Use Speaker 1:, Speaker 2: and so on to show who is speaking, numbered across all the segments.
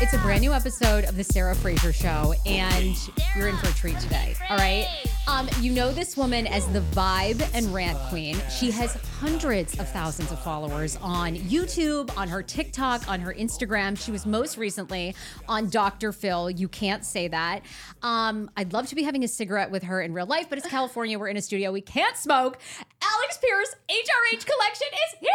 Speaker 1: It's a brand new episode of the Sarah Fraser Show, and you're in for a treat today. All right. Um, you know this woman as the Vibe and Rant Queen. She has hundreds of thousands of followers on YouTube, on her TikTok, on her Instagram. She was most recently on Dr. Phil. You can't say that. Um, I'd love to be having a cigarette with her in real life, but it's California. We're in a studio. We can't smoke. Alex Pierce, HRH Collection is here.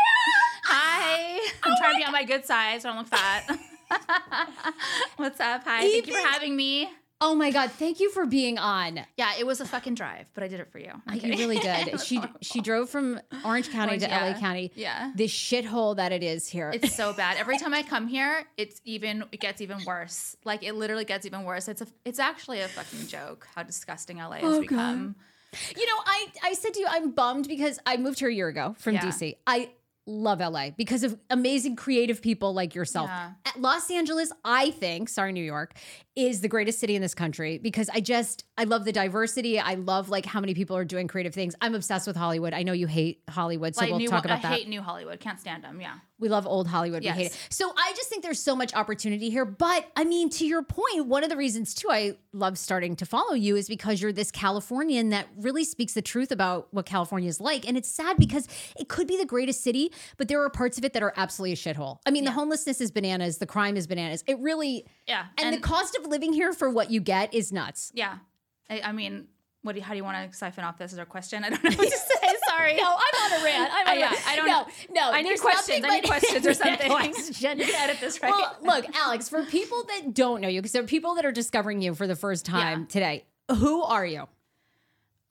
Speaker 2: Hi. I'm trying to be on my good side so I don't look fat. What's up? Hi. Thank you for having me.
Speaker 1: Oh my God! Thank you for being on.
Speaker 2: Yeah, it was a fucking drive, but I did it for you. I'm
Speaker 1: You really did. She
Speaker 2: horrible.
Speaker 1: she drove from Orange County
Speaker 2: Orange,
Speaker 1: to LA. County.
Speaker 2: Yeah.
Speaker 1: This shithole that it is here.
Speaker 2: It's so bad. Every time I come here, it's even it gets even worse. Like it literally gets even worse. It's a it's actually a fucking joke how disgusting LA has
Speaker 1: Oh,
Speaker 2: become.
Speaker 1: you know, I I said to you, I'm bummed because I moved here a year ago from
Speaker 2: Yeah.
Speaker 1: DC. I love LA because of amazing creative people like yourself.
Speaker 2: Yeah.
Speaker 1: Los Angeles, I think, sorry, New York, is the greatest city in this country because I just I love the diversity. I love like how many people are doing creative things. I'm obsessed with Hollywood. I know you hate Hollywood, so
Speaker 2: like
Speaker 1: we'll
Speaker 2: new,
Speaker 1: talk about
Speaker 2: I
Speaker 1: that.
Speaker 2: hate New Hollywood. Can't stand them. Yeah.
Speaker 1: We love old Hollywood. We hate it. So I just think there's so much opportunity here. But I mean, to your point, one of the reasons too I love starting to follow you is because you're this Californian that really speaks the truth about what California is like. And it's sad because it could be the greatest city, but there are parts of it that are absolutely a shithole. I mean, the homelessness is bananas, the crime is bananas. It really
Speaker 2: Yeah.
Speaker 1: and, the cost of living here for what you get is nuts.
Speaker 2: yeah. I, I mean, what do you, how do you want to siphon off this as a question? I don't know what to say. Sorry.
Speaker 1: No, I'm on a rant. I'm
Speaker 2: Uh,
Speaker 1: on a
Speaker 2: yeah,
Speaker 1: rant.
Speaker 2: I don't-
Speaker 1: know. no.
Speaker 2: I need questions. I need questions or something.
Speaker 1: Question.
Speaker 2: You edit this right.
Speaker 1: Well, look, Alex, for people that don't know you, because there are people that are discovering you for the first time
Speaker 2: Yeah.
Speaker 1: today, who are you?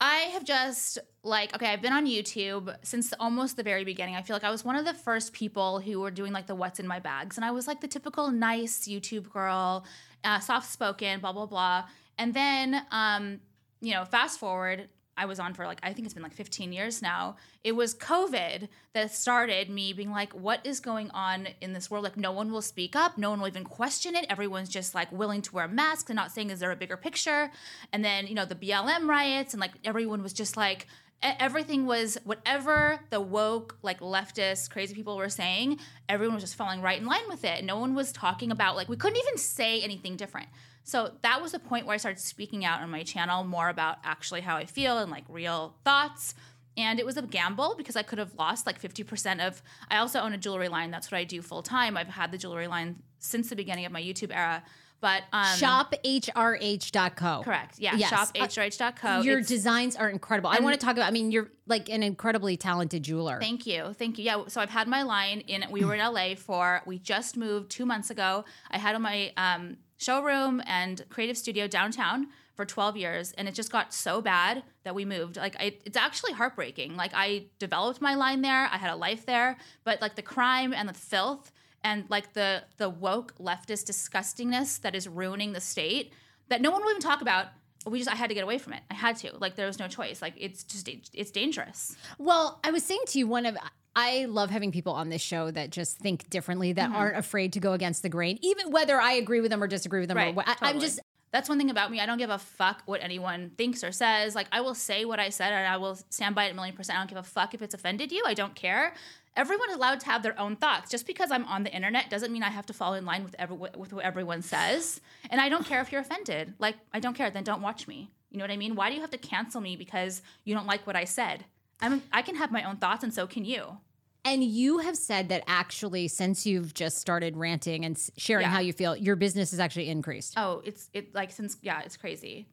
Speaker 2: I have just like okay, I've been on YouTube since almost the very beginning. I feel like I was one of the first people who were doing like the what's in my bags, and I was like the typical nice YouTube girl, uh, soft spoken, blah blah blah. And then, um, you know, fast forward, I was on for like I think it's been like 15 years now. It was COVID that started me being like, what is going on in this world? Like, no one will speak up, no one will even question it. Everyone's just like willing to wear masks and not saying is there a bigger picture. And then you know the BLM riots and like everyone was just like everything was whatever the woke like leftist crazy people were saying everyone was just falling right in line with it no one was talking about like we couldn't even say anything different so that was the point where i started speaking out on my channel more about actually how i feel and like real thoughts And it was a gamble because I could have lost like 50% of. I also own a jewelry line. That's what I do full time. I've had the jewelry line since the beginning of my YouTube era. But um,
Speaker 1: shophrh.co.
Speaker 2: Correct. Yeah.
Speaker 1: Yes.
Speaker 2: Shophrh.co.
Speaker 1: Your
Speaker 2: It's-
Speaker 1: designs are incredible. I want to talk about. I mean, you're like an incredibly talented jeweler.
Speaker 2: Thank you. Thank you. Yeah. So I've had my line in, we were in LA for, we just moved two months ago. I had my um, showroom and creative studio downtown for 12 years. And it just got so bad that we moved. Like, I, it's actually heartbreaking. Like, I developed my line there, I had a life there, but like the crime and the filth and like the the woke leftist disgustingness that is ruining the state that no one will even talk about we just i had to get away from it i had to like there was no choice like it's just it's dangerous
Speaker 1: Well, I was saying to you, one of I love having people on this show that just think differently, that
Speaker 2: Mm-hmm.
Speaker 1: aren't afraid to go against the grain, even whether I agree with them or disagree with them. Or
Speaker 2: Right.
Speaker 1: what. I, I'm just
Speaker 2: That's one thing about me. I don't give a fuck what anyone thinks or says. Like I will say what I said and I will stand by it a million percent. I don't give a fuck if it's offended you. I don't care. Everyone is allowed to have their own thoughts. Just because I'm on the internet doesn't mean I have to fall in line with every, with what everyone says. And I don't care if you're offended. Like I don't care. Then don't watch me. You know what I mean? Why do you have to cancel me because you don't like what I said? I'm I can have my own thoughts and so can you.
Speaker 1: And you have said that actually, since you've just started ranting and sharing
Speaker 2: Yeah.
Speaker 1: how you feel, your business has actually increased.
Speaker 2: Oh, it's it like since yeah, it's crazy.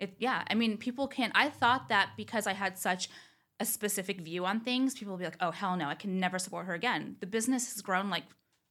Speaker 2: It yeah, I mean people can I thought that because I had such a specific view on things, people will be like, "Oh, hell no, I can never support her again." The business has grown like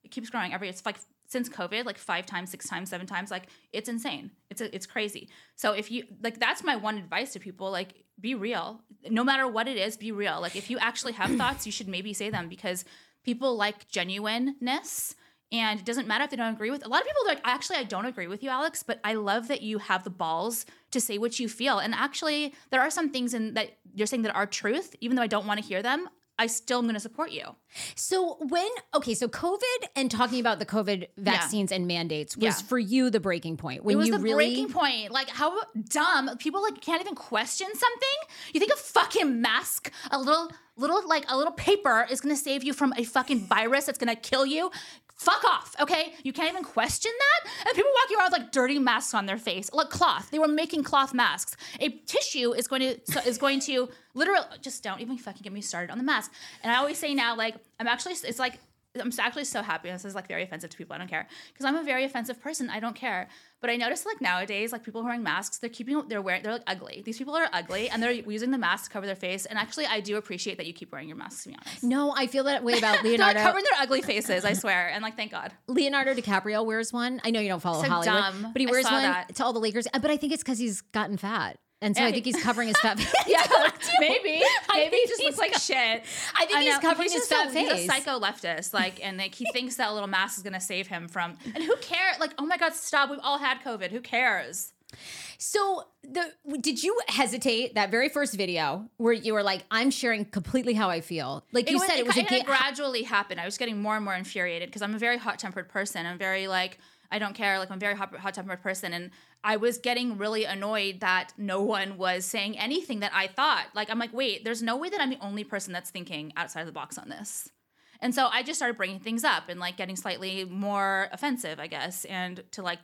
Speaker 2: it keeps growing every it's like since COVID, like 5 times, 6 times, 7 times, like it's insane. It's a, it's crazy. So if you like that's my one advice to people, like be real. No matter what it is, be real. Like if you actually have thoughts, you should maybe say them because people like genuineness and it doesn't matter if they don't agree with a lot of people are like actually i don't agree with you alex but i love that you have the balls to say what you feel and actually there are some things in that you're saying that are truth even though i don't want to hear them i still am going to support you.
Speaker 1: So when okay, so COVID and talking about the COVID vaccines and mandates was
Speaker 2: Yeah.
Speaker 1: for you the breaking point. When
Speaker 2: it was
Speaker 1: you
Speaker 2: the
Speaker 1: really
Speaker 2: breaking point. Like how dumb people like can't even question something? You think a fucking mask a little little like a little paper is going to save you from a fucking virus that's going to kill you Fuck off, okay? You can't even question that? And people walking around with like dirty masks on their face, like cloth. They were making cloth masks. A tissue is going to so- is going to literally just don't even fucking get me started on the mask. And I always say now, like I'm actually it's like I'm actually so happy. This is like very offensive to people. I don't care because I'm a very offensive person. I don't care. But I notice like nowadays, like people wearing masks, they're keeping they're wearing they're like ugly. These people are ugly and they're using the mask to cover their face. And actually, I do appreciate that you keep wearing your mask. To be honest,
Speaker 1: No, I feel that way about
Speaker 2: they're like
Speaker 1: Leonardo.
Speaker 2: covering their ugly faces. I swear. And like, thank God.
Speaker 1: Leonardo DiCaprio wears one. I know you don't follow
Speaker 2: So
Speaker 1: Hollywood,
Speaker 2: dumb.
Speaker 1: but he wears one
Speaker 2: that.
Speaker 1: to all the Lakers. But I think it's because he's gotten fat, and so
Speaker 2: Yeah,
Speaker 1: I think he's covering his fat.
Speaker 2: Yeah, maybe. Maybe he just
Speaker 1: he's
Speaker 2: looks like
Speaker 1: co-
Speaker 2: shit.
Speaker 1: I think he's
Speaker 2: know.
Speaker 1: covering his fat
Speaker 2: a,
Speaker 1: face.
Speaker 2: He's a psycho leftist, like, and like he thinks that little mask is gonna save him from. And who cares? Like, oh my god, stop! We've all had COVID. Who cares?
Speaker 1: So the did you hesitate that very first video where you were like, "I'm sharing completely how I feel"? Like you
Speaker 2: was-
Speaker 1: said, it was a
Speaker 2: kinda
Speaker 1: ga-
Speaker 2: gradually happened. I was getting more and more infuriated because I'm a very hot tempered person. I'm very like I don't care. Like I'm a very hot hot tempered person, and I was getting really annoyed that no one was saying anything that I thought. Like I'm like, wait, there's no way that I'm the only person that's thinking outside of the box on this. And so I just started bringing things up and like getting slightly more offensive, I guess, and to like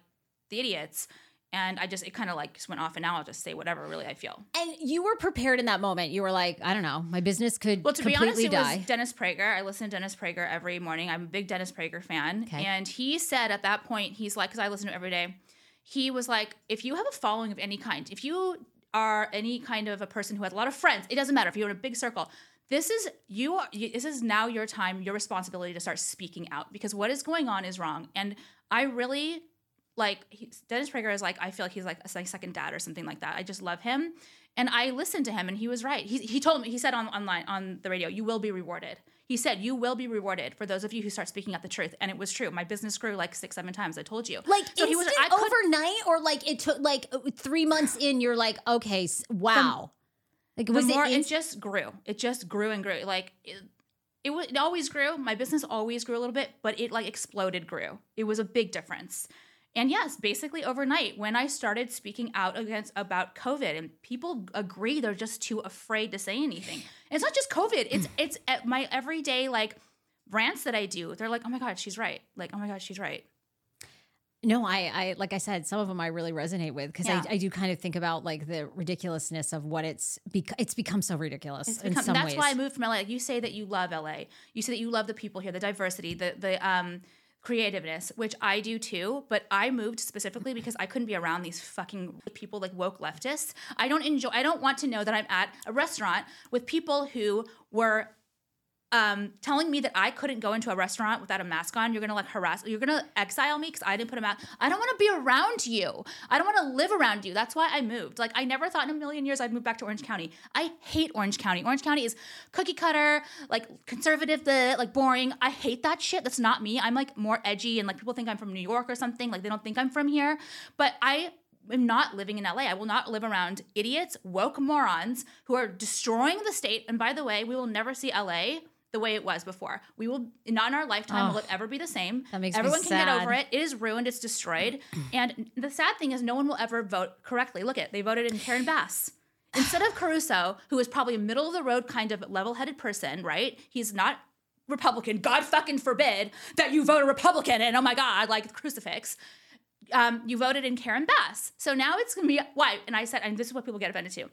Speaker 2: the idiots. And I just it kind of like just went off, and now I'll just say whatever really I feel.
Speaker 1: And you were prepared in that moment. You were like, I don't know, my business could
Speaker 2: Well, to be honest, it
Speaker 1: die.
Speaker 2: was Dennis Prager. I listen to Dennis Prager every morning. I'm a big Dennis Prager fan.
Speaker 1: Okay.
Speaker 2: And he said at that point, he's like, because I listen to it every day, he was like, if you have a following of any kind, if you are any kind of a person who has a lot of friends, it doesn't matter if you're in a big circle. This is you. Are, this is now your time, your responsibility to start speaking out because what is going on is wrong. And I really like he, Dennis Prager is like I feel like he's like a second dad or something like that. I just love him, and I listened to him, and he was right. He he told me he said on online on the radio, "You will be rewarded." He said, "You will be rewarded for those of you who start speaking out the truth," and it was true. My business grew like six seven times. I told you.
Speaker 1: like
Speaker 2: so he was I could,
Speaker 1: overnight, or like it took like uh, three months in. You're like, okay, wow. like
Speaker 2: the
Speaker 1: was
Speaker 2: more
Speaker 1: it?
Speaker 2: it just grew. It just grew and grew. Like it, it, wa- it always grew. My business always grew a little bit, but it like exploded, grew. It was a big difference. And yes, basically overnight, when I started speaking out against about COVID, and people agree they're just too afraid to say anything. And it's not just COVID; it's it's at my everyday like rants that I do. They're like, "Oh my god, she's right!" Like, "Oh my god, she's right."
Speaker 1: No, I, I like I said, some of them I really resonate with because
Speaker 2: Yeah.
Speaker 1: I, I do kind of think about like the ridiculousness of what it's bec- it's become so ridiculous
Speaker 2: It's
Speaker 1: in
Speaker 2: become- that's
Speaker 1: ways.
Speaker 2: why I moved from LA. Like you say that you love LA. You say that you love the people here, the diversity, the the um creativeness, which I do too. But I moved specifically because I couldn't be around these fucking people like woke leftists. I don't enjoy. I don't want to know that I'm at a restaurant with people who were um, telling me that I couldn't go into a restaurant without a mask on. You're gonna like harass. You're gonna exile me because I didn't put a mask. I don't want to be around you. I don't want to live around you. That's why I moved. Like I never thought in a million years I'd move back to Orange County. I hate Orange County. Orange County is cookie cutter, like conservative, the like boring. I hate that shit. That's not me. I'm like more edgy and like people think I'm from New York or something. Like they don't think I'm from here. But I am not living in LA. I will not live around idiots, woke morons who are destroying the state. And by the way, we will never see LA the way it was before. We will not in our lifetime will it ever be the same.
Speaker 1: That makes
Speaker 2: Everyone can get over it. It is ruined. It's destroyed. and the sad thing is, no one will ever vote correctly. Look at they voted in Karen Bass instead of Caruso, who is probably a middle of the road kind of level-headed person. Right? He's not Republican. God fucking forbid that you vote a Republican. And oh my God, like crucifix um, you voted in Karen Bass. So now it's gonna be why. And I said, and this is what people get offended to.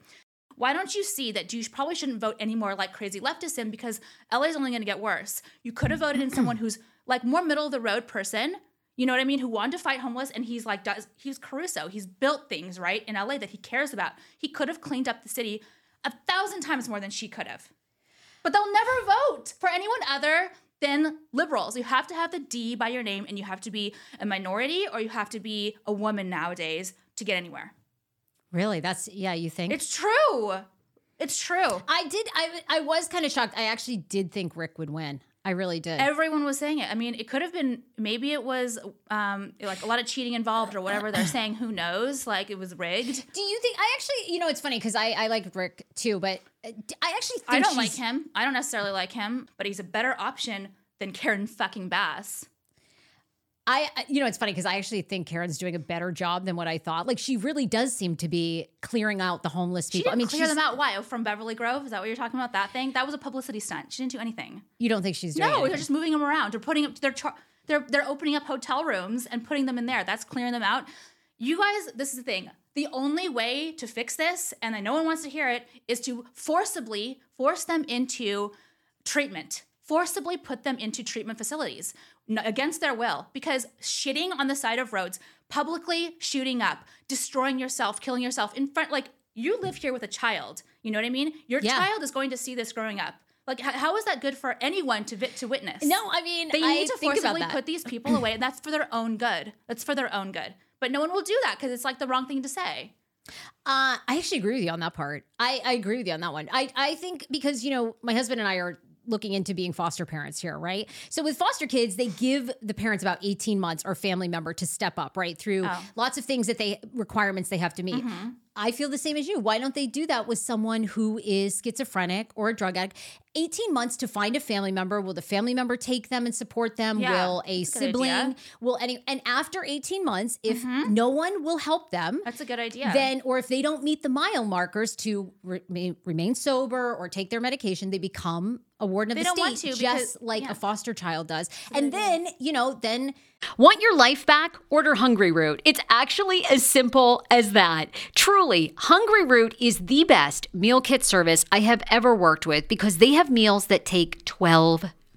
Speaker 2: Why don't you see that you probably shouldn't vote anymore like crazy leftists in because LA is only going to get worse. You could have voted in someone who's like more middle of the road person. You know what I mean? Who wanted to fight homeless and he's like does he's Caruso. He's built things right in LA that he cares about. He could have cleaned up the city a thousand times more than she could have. But they'll never vote for anyone other than liberals. You have to have the D by your name and you have to be a minority or you have to be a woman nowadays to get anywhere.
Speaker 1: Really, that's yeah. You think
Speaker 2: It's true. It's true.
Speaker 1: I did. I I was kind of shocked. I actually did think Rick would win. I really did.
Speaker 2: Everyone was saying it. I mean, it could have been maybe it was um, like a lot of cheating involved or whatever they're saying. Who knows? Like it was rigged.
Speaker 1: do you think? I actually, you know, it's funny because I I like Rick too, but I actually think
Speaker 2: I don't
Speaker 1: she's-
Speaker 2: like him. I don't necessarily like him, but he's a better option than Karen fucking Bass.
Speaker 1: I, you know, it's funny because I actually think Karen's doing a better job than what I thought. Like she really does seem to be clearing out the homeless people. I mean,
Speaker 2: clear
Speaker 1: she's,
Speaker 2: them out. Why? From Beverly Grove? Is that what you're talking about? That thing? That was a publicity stunt. She didn't do anything.
Speaker 1: you don't think she's doing?
Speaker 2: No, they're just moving them around. They're putting up. They're char- they're they're opening up hotel rooms and putting them in there. That's clearing them out. You guys, this is the thing. The only way to fix this, and I know one wants to hear it, is to forcibly force them into treatment. Forcibly put them into treatment facilities against their will because shitting on the side of roads, publicly shooting up, destroying yourself, killing yourself in front, like you live here with a child. You know what I mean? Your
Speaker 1: Yeah.
Speaker 2: child is going to see this growing up. Like, how is that good for anyone to vi- to witness?
Speaker 1: No, I mean,
Speaker 2: They
Speaker 1: I
Speaker 2: need to forcibly put these people away, and that's for their own good. That's for their own good. But no one will do that because it's like the wrong thing to say.
Speaker 1: Uh, I actually agree with you on that part. I, I agree with you on that one. I, I think because, you know, my husband and I are looking into being foster parents here, right? So with foster kids, they give the parents about 18 months or family member to step up, right? Through
Speaker 2: Oh.
Speaker 1: lots of things that they requirements they have to meet. Mm-hmm. I feel the same as you. Why don't they do that with someone who is schizophrenic or a drug addict? 18 months to find a family member. Will the family member take them and support them?
Speaker 2: Yeah,
Speaker 1: will a sibling?
Speaker 2: idea.
Speaker 1: Will any and after 18 months, if mm-hmm. no one will help them,
Speaker 2: That's a good idea.
Speaker 1: then or if they don't meet the mile markers to re- remain sober or take their medication they become a warden of
Speaker 2: They
Speaker 1: the
Speaker 2: don't
Speaker 1: state
Speaker 2: want to
Speaker 1: just
Speaker 2: because-
Speaker 1: like
Speaker 2: yeah.
Speaker 1: a foster child does and then you know then
Speaker 3: Want your life back? Order Hungryroot. It's actually as simple as that. Truly, Hungryroot is the best meal kit service I have ever worked with because they have meals that take 12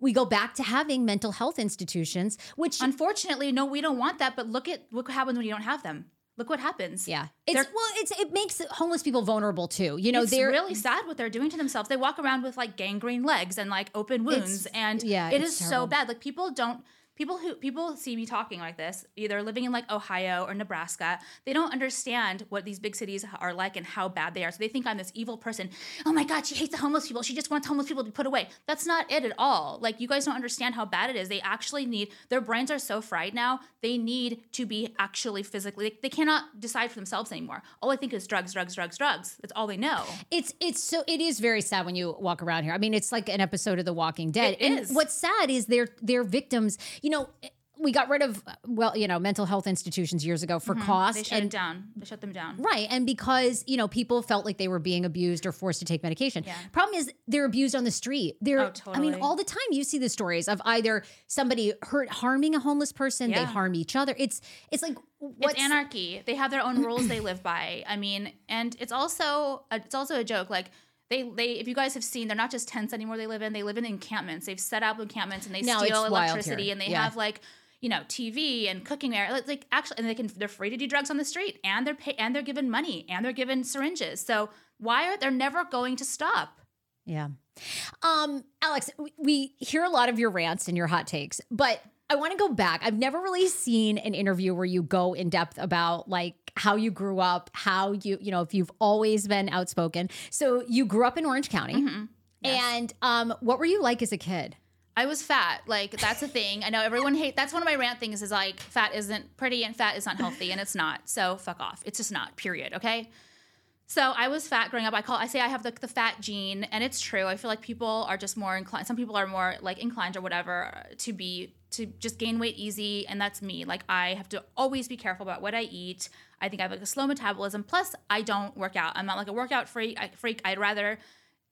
Speaker 1: we go back to having mental health institutions, which
Speaker 2: unfortunately, no, we don't want that. But look at what happens when you don't have them. Look what happens.
Speaker 1: Yeah, it's they're, well, it's it makes homeless people vulnerable too. You know,
Speaker 2: it's
Speaker 1: they're
Speaker 2: really sad what they're doing to themselves. They walk around with like gangrene legs and like open wounds, and yeah, it is terrible. so bad. Like people don't people who people see me talking like this either living in like ohio or nebraska they don't understand what these big cities are like and how bad they are. So they think i'm this evil person. Oh my god she hates the homeless people. She just wants homeless people to be put away. That's not it at all. Like you guys don't understand how bad it is. They actually need their brains are so fried now they need to be actually physically they, they cannot decide for themselves anymore. All i think is drugs drugs drugs drugs. That's all they know.
Speaker 1: It's it's so it is very sad when you walk around here. I mean it's like an episode of the walking dead.
Speaker 2: It
Speaker 1: and
Speaker 2: is.
Speaker 1: what's sad is they're they're victims. You know, we got rid of well, you know, mental health institutions years ago for mm-hmm. cost.
Speaker 2: They shut and, down. They shut them down.
Speaker 1: Right, and because you know people felt like they were being abused or forced to take medication. Yeah. Problem is, they're abused on the street. They're,
Speaker 2: oh, totally.
Speaker 1: I mean, all the time you see the stories of either somebody hurt, harming a homeless person, yeah. they harm each other. It's it's like
Speaker 2: what's, it's anarchy. They have their own rules they live by. I mean, and it's also a, it's also a joke. Like they they if you guys have seen they're not just tents anymore they live in they live in encampments. They've set up encampments and they no, steal electricity and they yeah. have like you know TV and cooking there like, like actually and they can they're free to do drugs on the street and they're pay, and they're given money and they're given syringes. So why are they're never going to stop.
Speaker 1: Yeah. Um Alex we hear a lot of your rants and your hot takes but I want to go back. I've never really seen an interview where you go in depth about like how you grew up, how you, you know, if you've always been outspoken. So you grew up in Orange County. Mm-hmm. Yes. And um, what were you like as a kid?
Speaker 2: I was fat. Like that's a thing. I know everyone hate. That's one of my rant things. Is like fat isn't pretty and fat is not healthy, and it's not. So fuck off. It's just not. Period. Okay. So I was fat growing up. I call I say I have the, the fat gene, and it's true. I feel like people are just more inclined. Some people are more like inclined or whatever to be to just gain weight easy, and that's me. Like I have to always be careful about what I eat. I think I have like a slow metabolism. Plus, I don't work out. I'm not like a workout freak. I, freak. I'd rather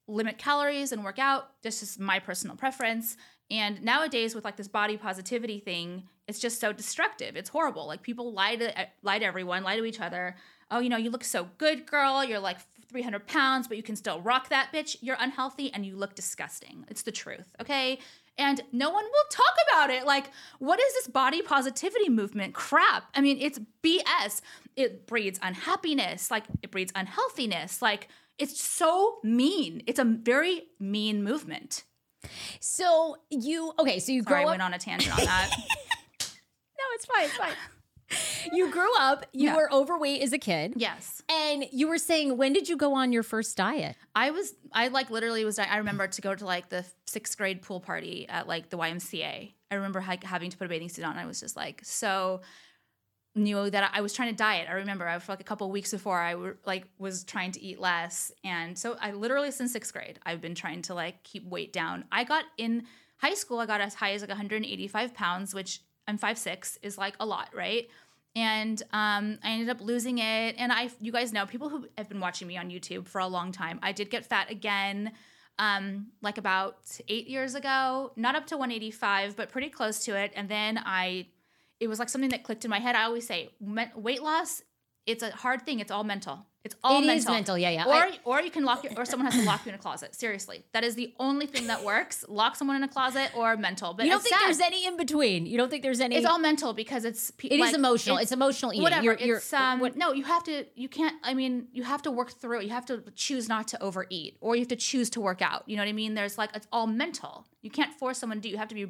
Speaker 2: limit calories and work out. This is my personal preference. And nowadays, with like this body positivity thing, it's just so destructive. It's horrible. Like people lie to eh, lie to everyone, lie to each other oh, you know, you look so good, girl. You're like 300 pounds, but you can still rock that bitch. You're unhealthy and you look disgusting. It's the truth, okay? And no one will talk about it. Like, what is this body positivity movement crap? I mean, it's BS. It breeds unhappiness, like, it breeds unhealthiness. Like, it's so mean. It's a very mean movement.
Speaker 1: So you okay? So you
Speaker 2: Sorry,
Speaker 1: grow
Speaker 2: I went on a tangent on that.
Speaker 1: no, it's fine. It's fine you grew up, you yeah. were overweight as a kid.
Speaker 2: Yes.
Speaker 1: And you were saying, when did you go on your first diet?
Speaker 2: I was, I like literally was, I remember to go to like the sixth grade pool party at like the YMCA. I remember like having to put a bathing suit on. And I was just like, so knew that I was trying to diet. I remember I for like a couple weeks before I were, like was trying to eat less, and so I literally since sixth grade I've been trying to like keep weight down. I got in high school I got as high as like 185 pounds, which I'm five six is like a lot, right? And um, I ended up losing it. And I, you guys know, people who have been watching me on YouTube for a long time, I did get fat again, um, like about eight years ago. Not up to 185, but pretty close to it. And then I, it was like something that clicked in my head. I always say, weight loss, it's a hard thing. It's all mental. It's all
Speaker 1: it
Speaker 2: mental.
Speaker 1: Is mental, yeah, yeah.
Speaker 2: Or I, or you can lock your, or someone has to lock you in a closet. Seriously, that is the only thing that works. Lock someone in a closet or mental. But
Speaker 1: you don't think
Speaker 2: sad.
Speaker 1: there's any in between. You don't think there's any.
Speaker 2: It's all mental because it's.
Speaker 1: It like, is emotional. It's, it's, emotional eating.
Speaker 2: Whatever.
Speaker 1: You're,
Speaker 2: it's um. What, no, you have to. You can't. I mean, you have to work through it. You have to choose not to overeat, or you have to choose to work out. You know what I mean? There's like it's all mental. You can't force someone to do. You have to be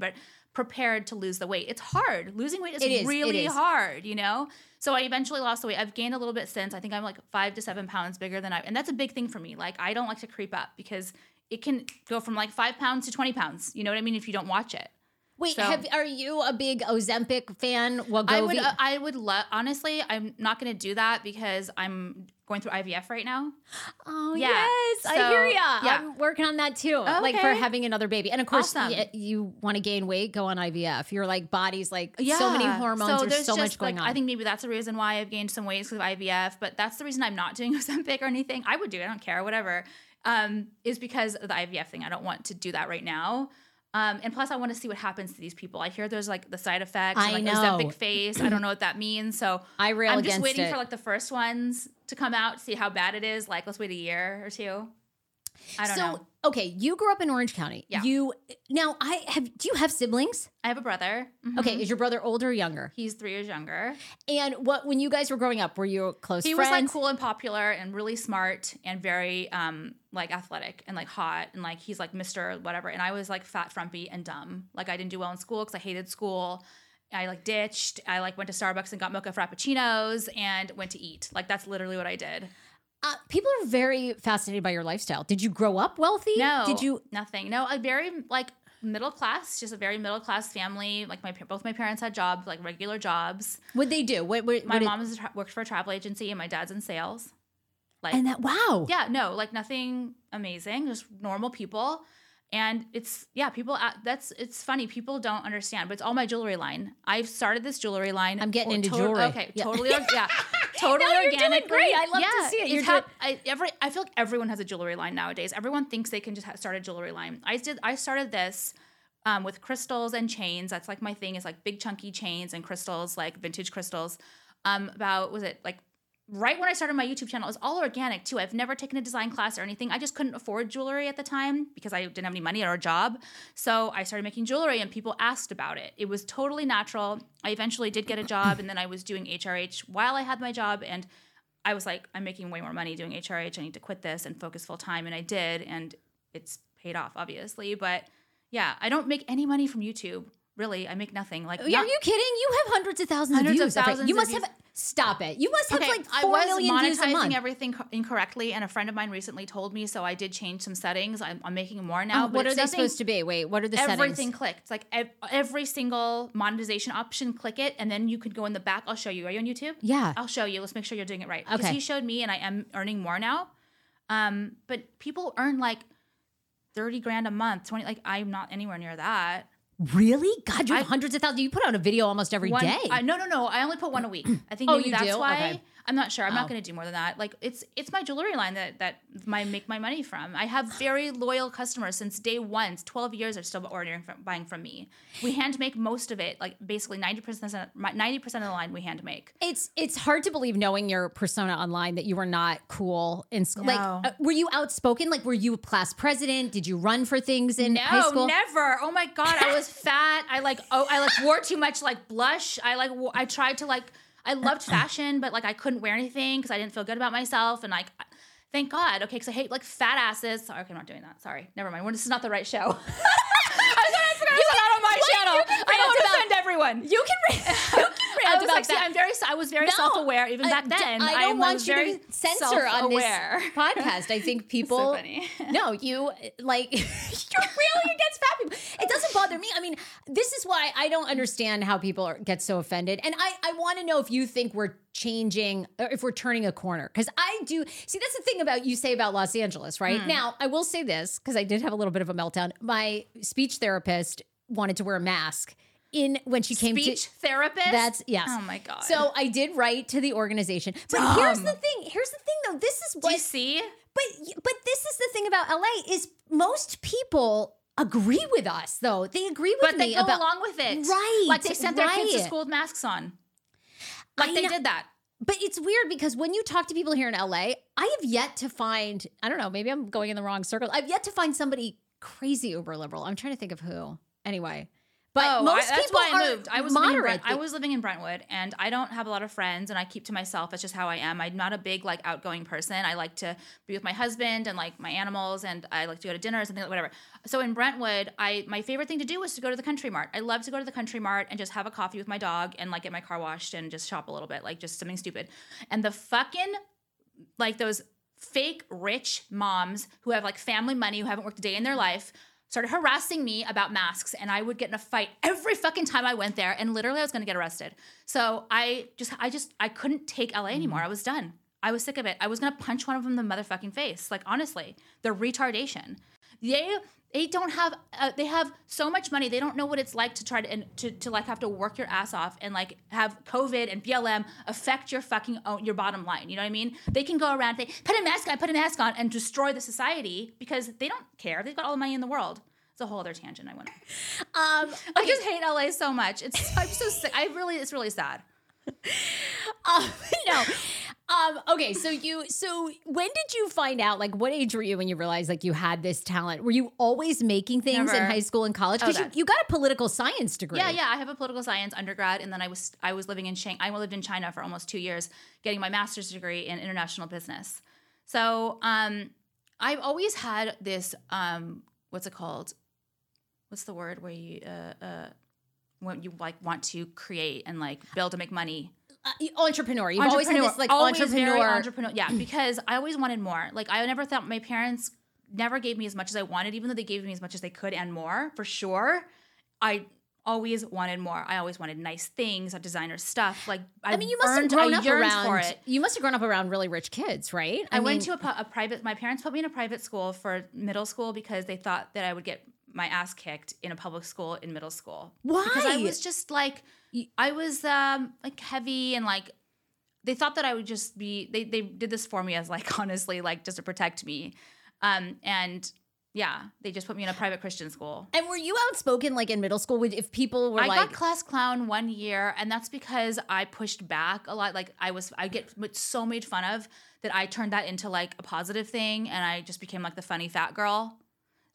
Speaker 2: prepared to lose the weight. It's hard. Losing weight is,
Speaker 1: is,
Speaker 2: really
Speaker 1: is.
Speaker 2: hard, you know? So I eventually lost the weight. I've gained a little bit since. I think I'm like five to seven pounds bigger than I, and that's a big thing for me. Like I don't like to creep up because it can go from like five pounds to 20 pounds. You know what I mean? If you don't watch it.
Speaker 1: Wait,
Speaker 2: So-
Speaker 1: have, are you a big Ozempic fan? Wegovy?
Speaker 2: I would, uh, I would love, honestly, I'm not going to do that because I'm going through IVF right now.
Speaker 1: oh
Speaker 2: yeah,
Speaker 1: yes, I hear ya.
Speaker 2: yeah.
Speaker 1: I'm working on that too, like for having another baby. And of course,
Speaker 2: Awesome.
Speaker 1: y- you want to gain weight, go on IVF. Your like body's like so many hormones. there's so much going
Speaker 2: like,
Speaker 1: on.
Speaker 2: I think maybe that's the reason why I've gained some weight because of IVF, but that's the reason I'm not doing Ozempic or anything. I would do it. I don't care, whatever. Um, is because of the IVF thing. I don't want to do that right now. Um, and plus, I want to see what happens to these people. I hear there's like the side effects,
Speaker 1: I
Speaker 2: and, like
Speaker 1: know.
Speaker 2: Ozempic face. I don't know what that means. So
Speaker 1: I rail
Speaker 2: I'm just waiting
Speaker 1: it.
Speaker 2: for like the first ones to come out, see how bad it is. Like, let's wait a year or two. I don't
Speaker 1: so
Speaker 2: know.
Speaker 1: okay, you grew up in Orange County.
Speaker 2: Yeah.
Speaker 1: You now I have. Do you have siblings?
Speaker 2: I have a brother. Mhm.
Speaker 1: Okay, is your brother older or younger?
Speaker 2: He's three years younger.
Speaker 1: And what when you guys were growing up, were you close
Speaker 2: he was like cool and popular and really smart and very um like athletic and like hot and like he's like Mr. whatever and I was like fat frumpy and dumb like I didn't do well in school because I hated school I like ditched I like went to Starbucks and got mocha frappuccinos and went to eat like that's literally what I did
Speaker 1: Uh, people are very fascinated by your lifestyle. Did you grow up wealthy?
Speaker 2: no
Speaker 1: Did you?
Speaker 2: nothing no a very like middle class just a very middle class family like my both my parents had jobs like regular jobs
Speaker 1: What they do? What? what
Speaker 2: my
Speaker 1: what
Speaker 2: mom tra- worked for a travel agency and my dad's in sales like
Speaker 1: and that wow.
Speaker 2: yeah no like nothing amazing just normal people and it's yeah people that's it's funny people don't understand but it's all my jewelry line i've started this jewelry line
Speaker 1: I'm getting
Speaker 2: or-
Speaker 1: into
Speaker 2: tot-
Speaker 1: jewelry.
Speaker 2: okay
Speaker 1: Yeah.
Speaker 2: totally yeah totally
Speaker 1: No, doing great. I love to see it. You're
Speaker 2: hap- I, every i feel like everyone has a jewelry line nowadays everyone thinks they can just ha- start a jewelry line i did i started this um, with crystals and chains that's like my thing is like big chunky chains and crystals like vintage crystals um about was it like right when I started my YouTube channel, it was all organic too. I've never taken a design class or anything. I just couldn't afford jewelry at the time because I didn't have any money or a job. So I started making jewelry and people asked about it. It was totally natural. I eventually did get a job and then I was doing HRH while I had my job and I was like, I'm making way more money doing HRH. I need to quit this and focus full time. And I did, and it's paid off, obviously. But yeah, I don't make any money from YouTube. Really, I make nothing. Like,
Speaker 1: Are
Speaker 2: not-
Speaker 1: you kidding? You have hundreds of thousands
Speaker 2: Hundreds
Speaker 1: of
Speaker 2: of
Speaker 1: views. every-
Speaker 2: thousands
Speaker 1: you
Speaker 2: of
Speaker 1: must
Speaker 2: views.
Speaker 1: have. Stop it. You must have
Speaker 2: Okay,
Speaker 1: like four million views a month.
Speaker 2: I was monetizing everything co- incorrectly, and a friend of mine recently told me, so I did change some settings. I'm, I'm making more now.
Speaker 1: Oh,
Speaker 2: but
Speaker 1: what are they supposed to be? Wait, what are the
Speaker 2: Everything
Speaker 1: settings?
Speaker 2: Everything clicked. Like ev- every single monetization option, click it, and then you could go in the back. I'll show you. Are you on YouTube?
Speaker 1: Yeah.
Speaker 2: I'll show you. Let's make sure you're doing it right. Because
Speaker 1: Okay.
Speaker 2: he showed me, and I am earning more now. Um, but people earn like thirty grand a month, twenty. Like I'm not anywhere near that.
Speaker 1: Really? God, you have
Speaker 2: I-
Speaker 1: hundreds of thousands. You put out a video almost every
Speaker 2: One-
Speaker 1: day.
Speaker 2: I, no, no, no. I only put one a week. I think
Speaker 1: Oh, you
Speaker 2: that's
Speaker 1: do?
Speaker 2: why.
Speaker 1: Okay.
Speaker 2: I'm not sure. I'm
Speaker 1: Oh.
Speaker 2: not going to do more than that. Like it's it's my jewelry line that that my make my money from. I have very loyal customers since day one. 12 years are still ordering from buying from me. We hand make most of it. Like basically 90 percent 90 percent of the line we hand make.
Speaker 1: It's it's hard to believe knowing your persona online that you were not cool in school. Like, uh, were you outspoken? Like, were you a class president? Did you run for things in
Speaker 2: No,
Speaker 1: high school?
Speaker 2: never. Oh my god, I was fat. I like oh, I like wore too much like blush. I like I tried to like I loved fashion, but like I couldn't wear anything because I didn't feel good about myself. And like, thank God. Okay, because I hate like fat asses. Sorry, okay, I'm not doing that. Sorry, never mind. We're, this is not the right show. I was I it's not on my
Speaker 1: What?
Speaker 2: channel. I don't to
Speaker 1: about-
Speaker 2: offend everyone.
Speaker 1: You can, re- you can
Speaker 2: I was
Speaker 1: about
Speaker 2: like, see. I'm very, I was very
Speaker 1: No,
Speaker 2: self-aware even
Speaker 1: I-
Speaker 2: back then.
Speaker 1: I don't
Speaker 2: was
Speaker 1: want you to censor on this podcast. I think people.
Speaker 2: funny.
Speaker 1: no, you like you're really against fat people. It doesn't bother me. I mean, this is why I don't understand how people are, get so offended, and I I want to know if you think we're changing or if we're turning a corner because I do see that's the thing about you say about Los Angeles, right?
Speaker 2: Hmm.
Speaker 1: Now I will say this because I did have a little bit of a meltdown. My speech therapist wanted to wear a mask in when she came to
Speaker 2: Speech therapist.
Speaker 1: that's yes.
Speaker 2: Oh my god.
Speaker 1: So I did write to the organization. But
Speaker 2: Dumb.
Speaker 1: here's the thing. Here's the thing though. This is
Speaker 2: do
Speaker 1: what
Speaker 2: you see?
Speaker 1: but but this is the thing about LA is most people agree with us though. They agree with
Speaker 2: But
Speaker 1: me
Speaker 2: they go
Speaker 1: about
Speaker 2: along with it.
Speaker 1: Right,
Speaker 2: Like they sent their kids to school with masks on. Like
Speaker 1: I
Speaker 2: they
Speaker 1: know-
Speaker 2: did that.
Speaker 1: But it's weird because when you talk to people here in LA, I have yet to find, I don't know, maybe I'm going in the wrong circle. I've yet to find somebody crazy uber liberal. I'm trying to think of who. Anyway. But
Speaker 2: oh,
Speaker 1: most
Speaker 2: I, that's
Speaker 1: people
Speaker 2: why I moved. I was
Speaker 1: moderate.
Speaker 2: I was living in Brentwood, and I don't have a lot of friends, and I keep to myself. That's just how I am. I'm not a big like outgoing person. I like to be with my husband and like my animals, and I like to go to dinners and like whatever. So in Brentwood, I my favorite thing to do was to go to the Country Mart. I love to go to the Country Mart and just have a coffee with my dog and like get my car washed and just shop a little bit, like just something stupid. And the fucking like those fake rich moms who have like family money who haven't worked a day in their life started harassing me about masks and I would get in a fight every fucking time I went there and literally I was going to get arrested. So I just I just I couldn't take LA mm-hmm. anymore. I was done. I was sick of it. I was going to punch one of them in the motherfucking face. Like honestly, the retardation. They they don't have uh, they have so much money they don't know what it's like to try to, and to to like have to work your ass off and like have covid and blm affect your fucking own, your bottom line you know what i mean? They can go around they put a mask on put a mask on and destroy the society because they don't care they've got all the money in the world. It's a whole other tangent i went on.
Speaker 1: Um,
Speaker 2: i just hate la so much. It's i'm so sick i really it's really sad.
Speaker 1: Um, no. Um, okay, so you so when did you find out? Like, what age were you when you realized like you had this talent? Were you always making things in high school and college? Because
Speaker 2: Oh,
Speaker 1: you, you got a political science degree.
Speaker 2: Yeah, yeah. I have a political science undergrad, and then I was I was living in Shang. I lived in China for almost two years, getting my master's degree in international business. So um, I've always had this um, what's it called? What's the word where you uh, uh, when you like want to create and like build to make money?
Speaker 1: Uh, entrepreneur. You've always had this like
Speaker 2: Always very
Speaker 1: entrepreneur.
Speaker 2: entrepreneur. Yeah, because I always wanted more. Like I never thought my parents never gave me as much as I wanted, even though they gave me as much as they could and more for sure. I always wanted more. I always wanted nice things, designer stuff. Like I,
Speaker 1: I mean, you must have grown
Speaker 2: I
Speaker 1: up around.
Speaker 2: for it.
Speaker 1: You must have grown up around really rich kids, right?
Speaker 2: I, went
Speaker 1: mean,
Speaker 2: to a, a private. My parents put me in a private school for middle school because they thought that I would get my ass kicked in a public school in middle school. Why? Because I was just like, I was um like heavy and like they thought that I would just be. They they did this for me as like honestly like just to protect me, um and yeah they just put me in a private Christian school.
Speaker 1: And were you outspoken like in middle school? Would if people were
Speaker 2: I
Speaker 1: like,
Speaker 2: got class clown one year, and that's because I pushed back a lot. Like I was, I get so made fun of that I turned that into like a positive thing, and I just became like the funny fat girl.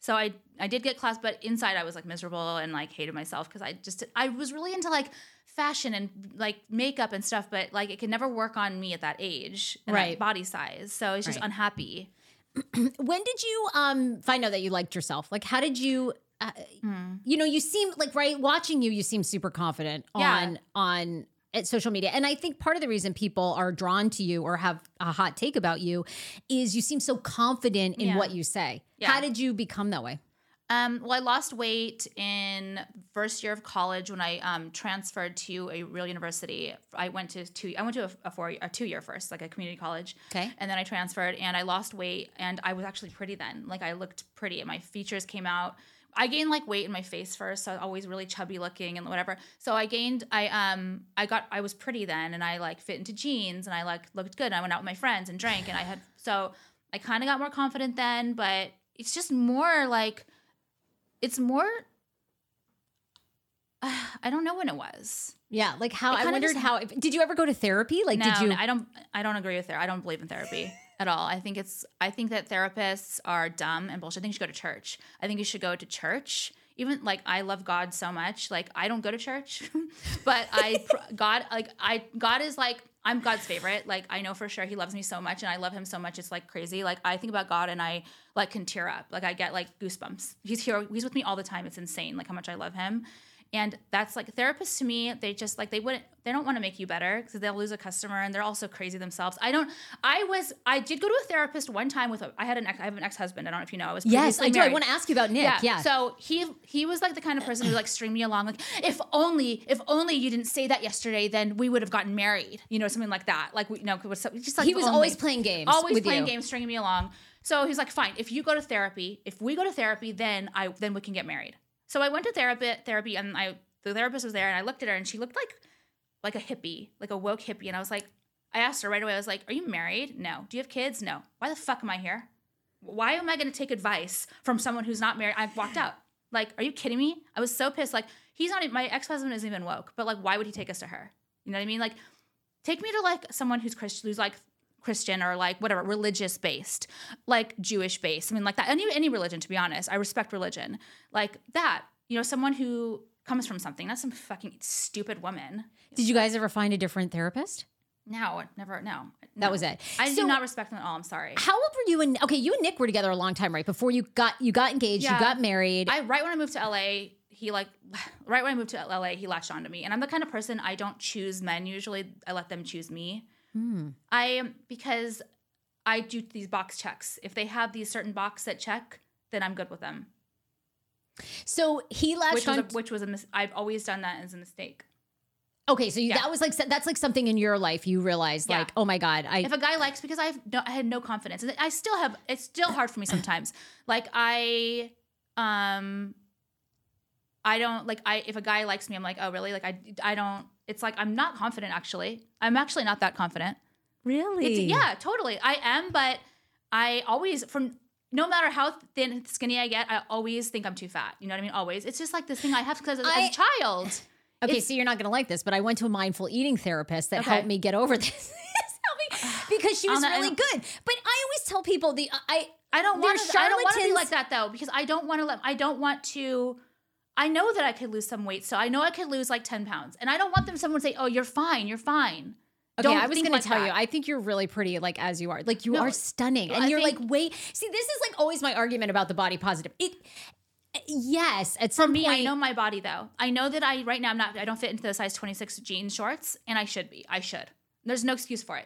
Speaker 2: So I, I did get class, but inside I was like miserable and like hated myself because I just, I was really into like fashion and like makeup and stuff, but like it could never work on me at that age, and that
Speaker 1: Right.
Speaker 2: body size. So I was just
Speaker 1: Right.
Speaker 2: unhappy.
Speaker 1: when did you um find out that you liked yourself? Like, how did you? Uh, You know, you seem like right watching you. You seem super confident
Speaker 2: Yeah.
Speaker 1: on on at social media, and I think part of the reason people are drawn to you or have a hot take about you is you seem so confident in
Speaker 2: Yeah.
Speaker 1: what you say.
Speaker 2: Yeah.
Speaker 1: How did you become that way?
Speaker 2: Um, well, I lost weight in first year of college when I um, transferred to a real university. I went to two. I went to a, a four, a two year first, like a community college.
Speaker 1: Okay.
Speaker 2: And then I transferred, and I lost weight, and I was actually pretty then. Like I looked pretty, and my features came out. I gained like weight in my face first, so I was always really chubby looking and whatever. So I gained. I um. I got. I was pretty then, and I like fit into jeans, and I like looked good. And I went out with my friends and drank, and I had. So I kind of got more confident then, but it's just more like it's more I don't know when it was.
Speaker 1: Yeah, like how I wondered
Speaker 2: just-
Speaker 1: how. Did you ever go to therapy? Like,
Speaker 2: no,
Speaker 1: did you?
Speaker 2: no, I don't I don't agree with therapy. I don't believe in therapy at all. I think it's I think that therapists are dumb and bullshit. I think you should go to church. I think you should go to church. Even like I love God so much. Like I don't go to church, but I God like I God is like I'm God's favorite. Like I know for sure He loves me so much, and I love Him so much. It's like crazy. Like I think about God and I like can tear up. Like I get like goosebumps. He's here. He's with me all the time. It's insane. Like how much I love Him. And that's like therapists to me, they just like they wouldn't they don't want to make you better because they'll lose a customer and they're also crazy themselves. I don't I was I did go to a therapist one time with a I had an ex, I have an ex-husband. I don't know if you know. I was
Speaker 1: yes, I do. I want to ask you about Nick. Yeah. yeah.
Speaker 2: So he he was like the kind of person who like string me along like if only if only you didn't say that yesterday then we would have gotten married. You know something like that. Like we you know just like
Speaker 1: he was
Speaker 2: only.
Speaker 1: always playing games.
Speaker 2: always playing
Speaker 1: you.
Speaker 2: games stringing me along. So he's like fine, if you go to therapy, if we go to therapy then I then we can get married. So I went to therapy therapy and I the therapist was there and I looked at her and she looked like like a hippie, like a woke hippie and I was like I asked her right away I was like, "Are you married? No. Do you have kids? No. Why the fuck am I here?" why am I going to take advice from someone who's not married? I walked out. Like, are you kidding me? I was so pissed. Like, he's not, my ex husband isn't even woke, but like, why would he take us to her? You know what I mean? Like, take me to like someone who's Christian, who's like Christian or like whatever, religious based, like Jewish based. I mean, like that, any, any religion, to be honest. I respect religion. Like that, you know, someone who comes from something, not some fucking stupid woman.
Speaker 4: Did you guys ever find a different therapist?
Speaker 2: No, never. No,
Speaker 4: That was it.
Speaker 2: I
Speaker 4: So-
Speaker 2: do not respect them at all. I'm sorry.
Speaker 4: How old were you and okay, you and Nick were together a long time, right? Before you got you got engaged,
Speaker 2: Yeah.
Speaker 4: you got married.
Speaker 2: I right when I moved to LA, he like right when I moved to LA, he latched onto me. And I'm the kind of person I don't choose men usually. I let them choose me.
Speaker 4: Hmm.
Speaker 2: I am because I do these box checks. If they have these certain box that check, then I'm good with them.
Speaker 4: so he latched
Speaker 2: Which was
Speaker 4: on
Speaker 2: a, which was a mis- I've always done that as a mistake.
Speaker 4: Okay, so you,
Speaker 2: Yeah.
Speaker 4: that was like that's like something in your life you realized
Speaker 2: Yeah.
Speaker 4: like, "Oh my god, I
Speaker 2: if a guy likes because I've no, I had no confidence and I still have it's still hard for me sometimes like I um I don't like I if a guy likes me I'm like oh really like I I don't it's like I'm not confident actually I'm actually not that confident
Speaker 4: Really?
Speaker 2: it's, yeah totally I am but I always from no matter how thin skinny I get I always think I'm too fat you know what I mean always it's just like this thing I have because as,
Speaker 4: I-
Speaker 2: as a child
Speaker 4: Okay, so you're not going to like this, but I went to a mindful eating therapist that
Speaker 2: Okay.
Speaker 4: helped me get over this. Because she was really good. But I always tell people the I
Speaker 2: I don't want to. I don't want to be like that though, because I don't want to let. I don't want to. I know that I could lose some weight, so I know I could lose like ten pounds, and I don't want them. Someone to say, "Oh, you're fine. You're fine."
Speaker 4: Okay,
Speaker 2: Don't
Speaker 4: I was going to
Speaker 2: like
Speaker 4: tell you. I think you're really pretty, like as you are. Like you
Speaker 2: No,
Speaker 4: are stunning, and
Speaker 2: I
Speaker 4: you're
Speaker 2: think-
Speaker 4: like wait. See, this is like always my argument about the body positive. It, yes, at
Speaker 2: For me,
Speaker 4: point,
Speaker 2: I know my body though. I know that I right now I'm not. I don't fit into the size 26 jeans shorts, and I should be. I should. There's no excuse for it.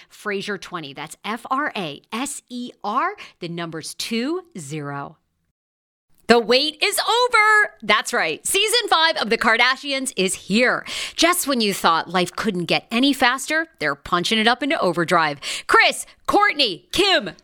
Speaker 1: Fraser20. That's F R A S E R, the numbers 2 0. The wait is over. That's right. Season five of The Kardashians is here. Just when you thought life couldn't get any faster, they're punching it up into overdrive. Kris, Kourtney, Kim,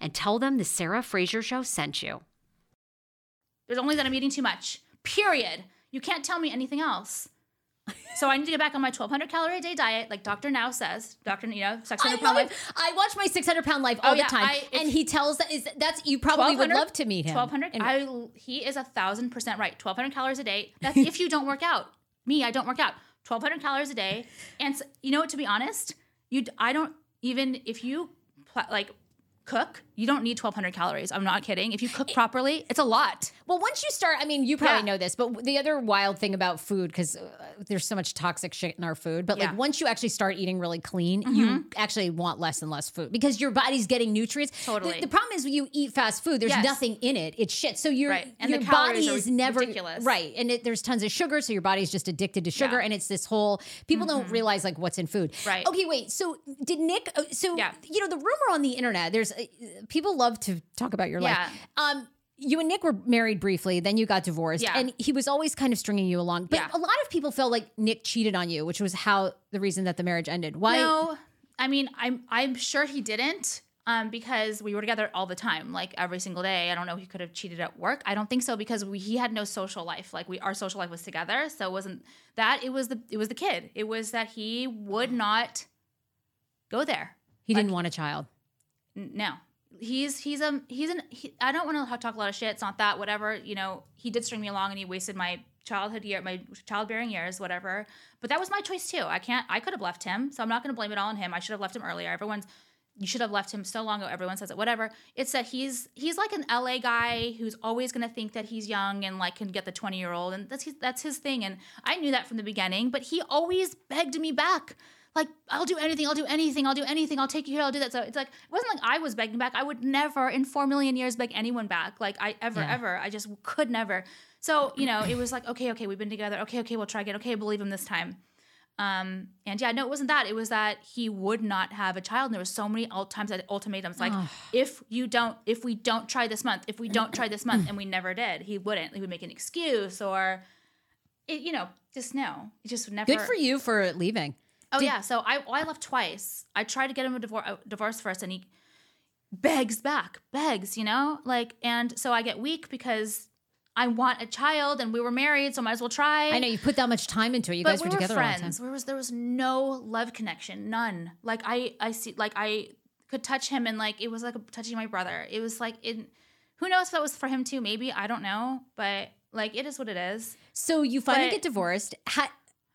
Speaker 1: and tell them the Sarah Fraser Show sent you.
Speaker 2: There's only that I'm eating too much. Period. You can't tell me anything else. So I need to get back on my 1,200 calorie a day diet, like Dr. Now says. Dr. You know, 600
Speaker 4: I
Speaker 2: pound life.
Speaker 4: I watch my 600 pound life oh, all
Speaker 2: Oh, yeah,
Speaker 4: the time,
Speaker 2: I-
Speaker 4: and he tells that is that's you probably would love to meet him.
Speaker 2: 1200
Speaker 4: And-
Speaker 2: I he is a thousand percent right 1200 calories a day that's if you don't work out me i don't work out 1200 calories a day and s- you know what to be honest you I don't even if you like cook, you don't need 1200 calories. I'm not kidding. If you cook properly, it's a lot.
Speaker 1: Well, once you start, I mean, you probably
Speaker 2: Yeah.
Speaker 1: know this, but the other wild thing about food, because uh, there's so much toxic shit in our food, but
Speaker 2: Yeah. Mm-hmm.
Speaker 1: like once you actually start eating really clean, you actually want less and less food because your body's getting nutrients.
Speaker 2: Totally.
Speaker 1: The, problem is when you eat fast food, there's
Speaker 2: Yes.
Speaker 1: nothing in it. It's shit. So your,
Speaker 2: Right. And the
Speaker 1: your body is never
Speaker 2: ridiculous.
Speaker 1: right. And it, there's tons of sugar. So your body's just addicted to sugar.
Speaker 2: Yeah. Mm-hmm.
Speaker 1: And it's this whole, people don't realize like what's in food.
Speaker 2: Right.
Speaker 1: Okay, wait. So did Nick, uh, so, you know, the rumor on the internet, there's uh, people love to talk about your
Speaker 2: Yeah.
Speaker 1: life. Um, you and Nick were married briefly, then you got divorced,
Speaker 2: Yeah.
Speaker 1: and he was always kind of stringing you along. But
Speaker 2: Yeah.
Speaker 1: a lot of people felt like Nick cheated on you, which was how the reason that the marriage ended. Why?
Speaker 2: No, I mean, I'm I'm sure he didn't. Um, because we were together all the time, like every single day. I don't know. He could have cheated at work. I don't think so because we, he had no social life. Like we, our social life was together, so it wasn't that. It was the it was the kid. It was that he would not go there.
Speaker 1: He didn't want a child.
Speaker 2: N- No, he's he's um he's an he, I don't want to talk a lot of shit. It's not that whatever you know. He did string me along and he wasted my childhood year, my childbearing years, whatever. But that was my choice too. I can't. I could have left him, so I'm not going to blame it all on him. I should have left him earlier. Everyone's you should have left him so long ago. Everyone says it. Whatever. It's that he's he's like an LA guy who's always going to think that he's young and like can get the 20 year old, and that's his, that's his thing. And I knew that from the beginning. But he always begged me back like I'll do anything, I'll do anything, I'll do anything, I'll take you here, I'll do that. So it's like it wasn't like I was begging back. I would never in four million years beg anyone back. Like I ever,
Speaker 1: Yeah.
Speaker 2: ever. I just could never. So, you know, it was like, okay, okay, we've been together. Okay, okay, we'll try again. Okay, believe him this time. Um, and yeah, no, it wasn't that. It was that he would not have a child. And there was so many times that ultimatums like, if you don't, if we don't try this month, if we don't try this month, and we never did, he wouldn't. He would make an excuse or, it, you know, just no. It just would never.
Speaker 1: Good for you for leaving.
Speaker 2: Oh yeah, so I I left twice. I tried to get him a divorce, a divorce first, and he begs back, begs, you know, like, and so I get weak because I want a child, and we were married, so might as well try.
Speaker 1: I know you put that much time into it. You
Speaker 2: but
Speaker 1: guys
Speaker 2: we
Speaker 1: were
Speaker 2: were
Speaker 1: together all the
Speaker 2: friends. There was there was no love connection, none. Like I I see, like I could touch him, and like it was like touching my brother. It was like in. Who knows if that was for him too? Maybe I don't know, but like it is what it is.
Speaker 1: So you finally
Speaker 2: But-
Speaker 1: get divorced. Ha-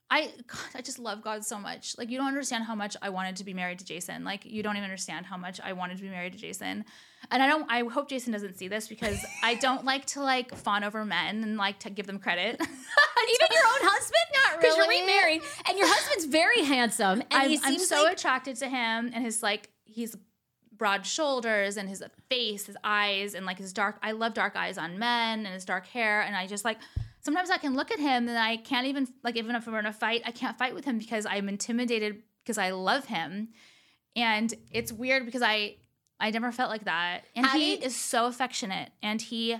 Speaker 2: I God, I just love God so much. Like you don't understand how much I wanted to be married to Jason. Like you don't even understand how much I wanted to be married to Jason. And I don't I hope Jason doesn't see this because I don't like to like fawn over men and like to give them credit.
Speaker 1: Even your own husband?
Speaker 2: Not really.
Speaker 1: Because you're remarried, and your husband's very handsome, and
Speaker 2: I'm,
Speaker 1: he
Speaker 2: I'm so
Speaker 1: like
Speaker 2: attracted to him and his like he's broad shoulders and his face, his eyes, and like his dark. I love dark eyes on men and his dark hair. And I just like sometimes I can look at him and I can't even like even if we're in a fight, I can't fight with him because I'm intimidated because I love him. And it's weird because I I never felt like that. And
Speaker 1: How
Speaker 2: he is so affectionate and he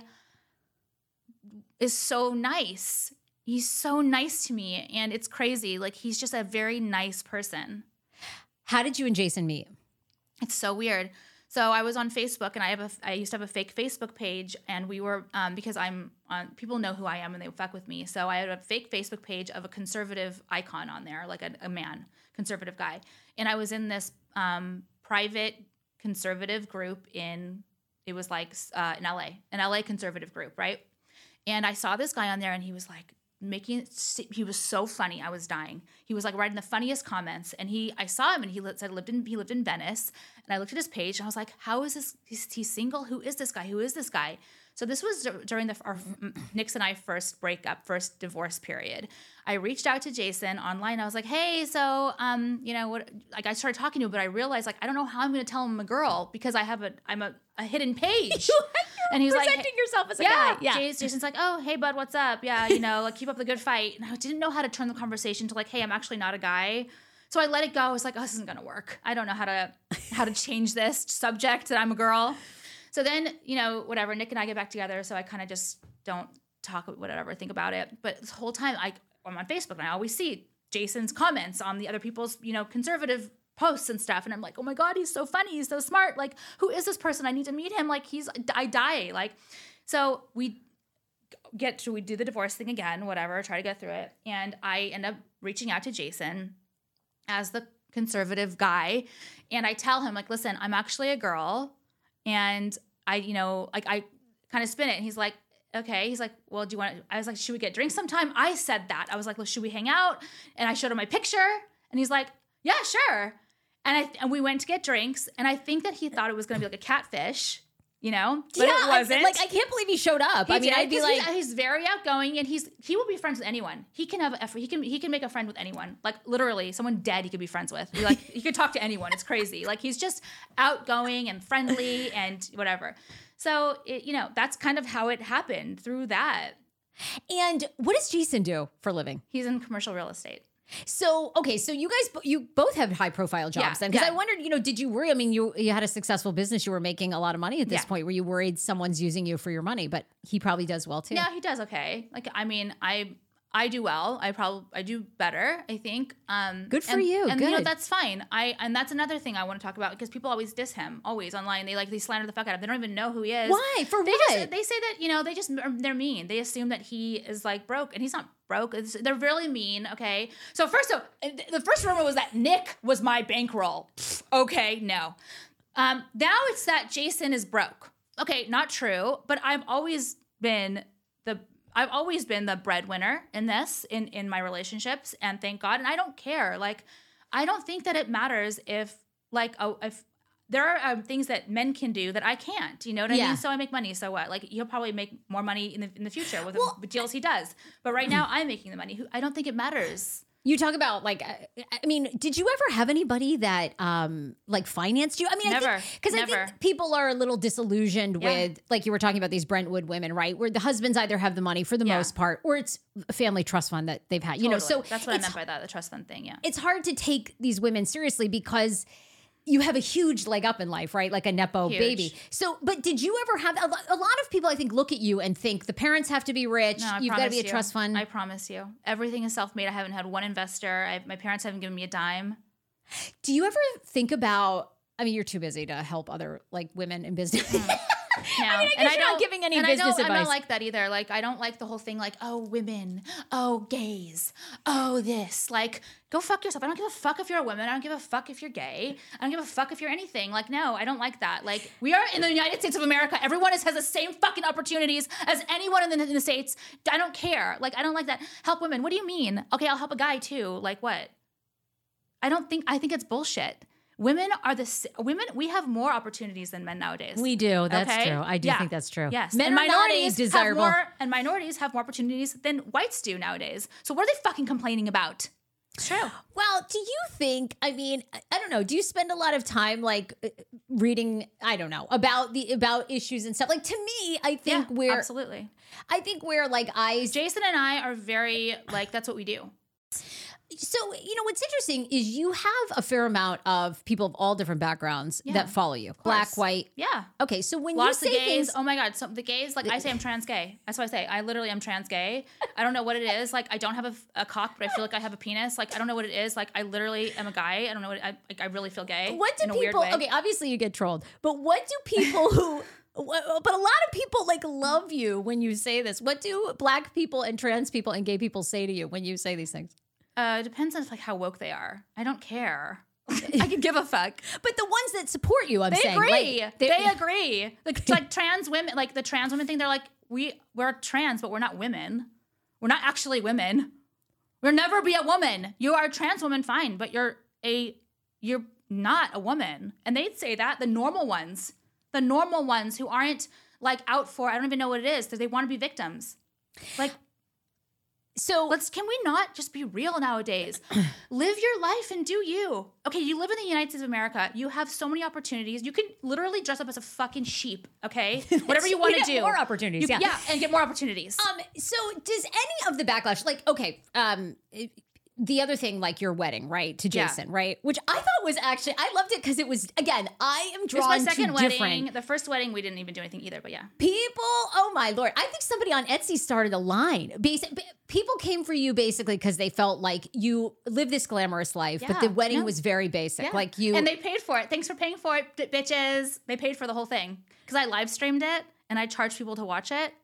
Speaker 2: is so nice. He's so nice to me and it's crazy. Like he's just a very nice person.
Speaker 1: How did you and Jason meet?
Speaker 2: It's so weird. So I was on Facebook, and I have a I used to have a fake Facebook page, and we were um, because I'm on people know who I am and they fuck with me. So I had a fake Facebook page of a conservative icon on there, like a, a man, conservative guy, and I was in this um, private conservative group in it was like uh, in LA, an LA conservative group, right? And I saw this guy on there, and he was like making it. He was so funny. I was dying. He was like writing the funniest comments, and he. I saw him, and he said lived in he lived in Venice, and I looked at his page, and I was like, "How is this? He's, he's single. Who is this guy? Who is this guy?" So this was during the our Nick's and I first breakup, first divorce period. I reached out to Jason online. I was like, "Hey, so um, you know what? Like I started talking to him, but I realized like I don't know how I'm going to tell him I'm a girl because I have a I'm a, a hidden page." and he's was like,
Speaker 1: presenting yourself as a
Speaker 2: yeah,
Speaker 1: guy. Yeah.
Speaker 2: Jas- Jason's like, oh, hey, bud, what's up? Yeah, you know, like keep up the good fight. And I didn't know how to turn the conversation to like, hey, I'm actually not a guy. So I let it go. I was like, oh, this isn't gonna work. I don't know how to how to change this subject that I'm a girl. So then, you know, whatever. Nick and I get back together. So I kind of just don't talk whatever, think about it. But this whole time, I I'm on Facebook and I always see Jason's comments on the other people's, you know, conservative posts and stuff. And I'm like, oh my God, he's so funny. He's so smart. Like, who is this person? I need to meet him. Like, he's, I die. Like, so we get to, we do the divorce thing again, whatever, try to get through it. And I end up reaching out to Jason as the conservative guy. And I tell him, like, listen, I'm actually a girl. And I, you know, like, I kind of spin it. And he's like, okay. He's like, well, do you want to, I was like, should we get drinks sometime? I said that. I was like, well, should we hang out? And I showed him my picture. And he's like, yeah, sure. And I and we went to get drinks, and I think that he thought it was to be like a catfish, you know, but
Speaker 1: yeah,
Speaker 2: it wasn't.
Speaker 1: like I can't believe he showed up.
Speaker 2: He
Speaker 1: I mean,
Speaker 2: did,
Speaker 1: I'd be like,
Speaker 2: he's, he's very outgoing, and he's he will be friends with anyone. He can have a, he can he can make a friend with anyone. Like literally, someone dead he could be friends with. Like he could talk to anyone. It's crazy. Like he's just outgoing and friendly and whatever. So it, you know that's kind of how it happened through that.
Speaker 1: and what does Jason do for a living?
Speaker 2: He's in commercial real estate.
Speaker 1: So okay, so you guys, you both have high profile jobs
Speaker 2: Yeah,
Speaker 1: then. Because
Speaker 2: yeah.
Speaker 1: I wondered, you know, did you worry? I mean, you you had a successful business, you were making a lot of money at this
Speaker 2: Yeah.
Speaker 1: point. Were you worried someone's using you for your money? But he probably does well too.
Speaker 2: Yeah, he does okay. Like I mean, I I do well. I probably I do better. I think. Um,
Speaker 1: Good for
Speaker 2: and-
Speaker 1: you.
Speaker 2: And you know
Speaker 1: Good.
Speaker 2: that's fine. I and that's another thing I want to talk about because people always diss him always online. They like they slander the fuck out of him. They don't even know who he is.
Speaker 1: Why? For
Speaker 2: They
Speaker 1: what?
Speaker 2: just they say that you know they just they're mean. They assume that he is like broke and he's not broke. It's, they're really mean. Okay. So first of the first rumor was that Nick was my bankroll. Okay, no. Um, now it's that Jason is broke. Okay, not true. But I've always been the I've always been the breadwinner in this in in my relationships, and thank God. And I don't care. Like I don't think that it matters if like oh if there are um, things that men can do that I can't. You know what I
Speaker 1: Yeah.
Speaker 2: mean? So I make money. So what? Like he'll probably make more money in the in the future with
Speaker 1: Well-
Speaker 2: the deals he does. But right now I'm making the money. Who I don't think it matters.
Speaker 1: You talk about like, uh, I mean, did you ever have anybody that um like financed you? I mean,
Speaker 2: Never.
Speaker 1: I think because I
Speaker 2: Never.
Speaker 1: think people are a little disillusioned
Speaker 2: Yeah.
Speaker 1: with like you were talking about these Brentwood women, right? Where the husbands either have the money for the
Speaker 2: Yeah.
Speaker 1: most part, or it's a family trust fund that they've had. You know, so
Speaker 2: that's what I meant by that. The trust fund thing. Yeah.
Speaker 1: it's hard to take these women seriously because you have a huge leg up in life, right? Like a nepo
Speaker 2: Huge.
Speaker 1: baby. So, but did you ever have a, lot of people? I think look at you and think the parents have to be rich.
Speaker 2: No,
Speaker 1: You've got to be a
Speaker 2: you.
Speaker 1: trust fund.
Speaker 2: I promise you. Everything is self made. I haven't had one investor. I, my parents haven't given me a dime.
Speaker 1: Do you ever think about? I mean, you're too busy to help other like women in business. Mm.
Speaker 2: No.
Speaker 1: I mean, I
Speaker 2: and
Speaker 1: not
Speaker 2: don't-
Speaker 1: giving any
Speaker 2: and
Speaker 1: business
Speaker 2: I don't, I
Speaker 1: advice.
Speaker 2: don't like that either. Like, I don't like the whole thing like, oh, women, oh, gays, oh, this. Like, go fuck yourself. I don't give a fuck if you're a woman. I don't give a fuck if you're gay. I don't give a fuck if you're anything. Like, no, I don't like that. Like, we are in the United States of America. Everyone is, has the same fucking opportunities as anyone in the, in the States. I don't care. Like, I don't like that. Help women. What do you mean? Okay, I'll help a guy too. Like, what? I don't think, I think it's bullshit. Women are the women. We have more opportunities than men nowadays.
Speaker 1: we do. That's
Speaker 2: Okay?
Speaker 1: true. I do
Speaker 2: Yeah.
Speaker 1: think that's true.
Speaker 2: Yes,
Speaker 1: men
Speaker 2: and
Speaker 1: are not as
Speaker 2: have
Speaker 1: desirable.
Speaker 2: more, and minorities have more opportunities than whites do nowadays. So what are they fucking complaining about? It's true.
Speaker 1: Well, do you think? I mean, I- I don't know. Do you spend a lot of time like uh, reading? I don't know about the about issues and stuff. Like to me, I think
Speaker 2: yeah,
Speaker 1: we're
Speaker 2: absolutely.
Speaker 1: I think we're like I.
Speaker 2: Jason and I are very like that's what we do.
Speaker 1: So you know what's interesting is you have a fair amount of people of all different backgrounds
Speaker 2: Yeah,
Speaker 1: that follow you, black, white.
Speaker 2: Yeah.
Speaker 1: Okay, so when
Speaker 2: Lots
Speaker 1: you say
Speaker 2: gays.
Speaker 1: things,
Speaker 2: Oh my god. So the gays, like I say, I'm trans gay. That's what I say. I literally am trans gay. I don't know what it is. Like I don't have a, a cock, but I feel like I have a penis. Like I don't know what it is. Like I literally am a guy. I don't know what I like. I really feel gay.
Speaker 1: what do
Speaker 2: in a weird
Speaker 1: people? Okay, obviously you get trolled, but what do people who? But a lot of people like love you when you say this. What do black people and trans people and gay people say to you when you say these things?
Speaker 2: Uh, depends on like how woke they are. I don't care. I could give a fuck.
Speaker 1: But the ones that support you, I'm
Speaker 2: They
Speaker 1: saying,
Speaker 2: agree.
Speaker 1: like,
Speaker 2: they, agree. Like, like trans women, like the trans women thing. They're like, we we're trans, but we're not women. We're not actually women. We'll never be a woman. You are a trans woman, fine, but you're a you're not a woman. And they'd say that the normal ones, the normal ones who aren't like out for I don't even know what it is because they want to be victims. Like
Speaker 1: So
Speaker 2: Let's can we not just be real nowadays? live your life and do you. Okay, you live in the United States of America. You have so many opportunities. You can literally dress up as a fucking sheep, okay? Whatever you want to do.
Speaker 1: more opportunities,
Speaker 2: You-
Speaker 1: yeah.
Speaker 2: and get more opportunities.
Speaker 1: Um, so does any of the backlash, like, okay, um, the other thing, like your wedding, right, to
Speaker 2: Yeah.
Speaker 1: Jason, right, which I thought was actually, I loved it because it was, again, I am
Speaker 2: it was
Speaker 1: drawn
Speaker 2: my second
Speaker 1: to
Speaker 2: wedding.
Speaker 1: different
Speaker 2: The first wedding we didn't even do anything either, but yeah.
Speaker 1: people. Oh my lord, I think somebody on Etsy started a line. Basic, people came for you basically because they felt like you live this glamorous life, but the wedding
Speaker 2: no.
Speaker 1: was very basic.
Speaker 2: Yeah.
Speaker 1: Like you,
Speaker 2: And they paid for it. Thanks for paying for it, b- bitches. They paid for the whole thing. Because I live streamed it and I charged people to watch it.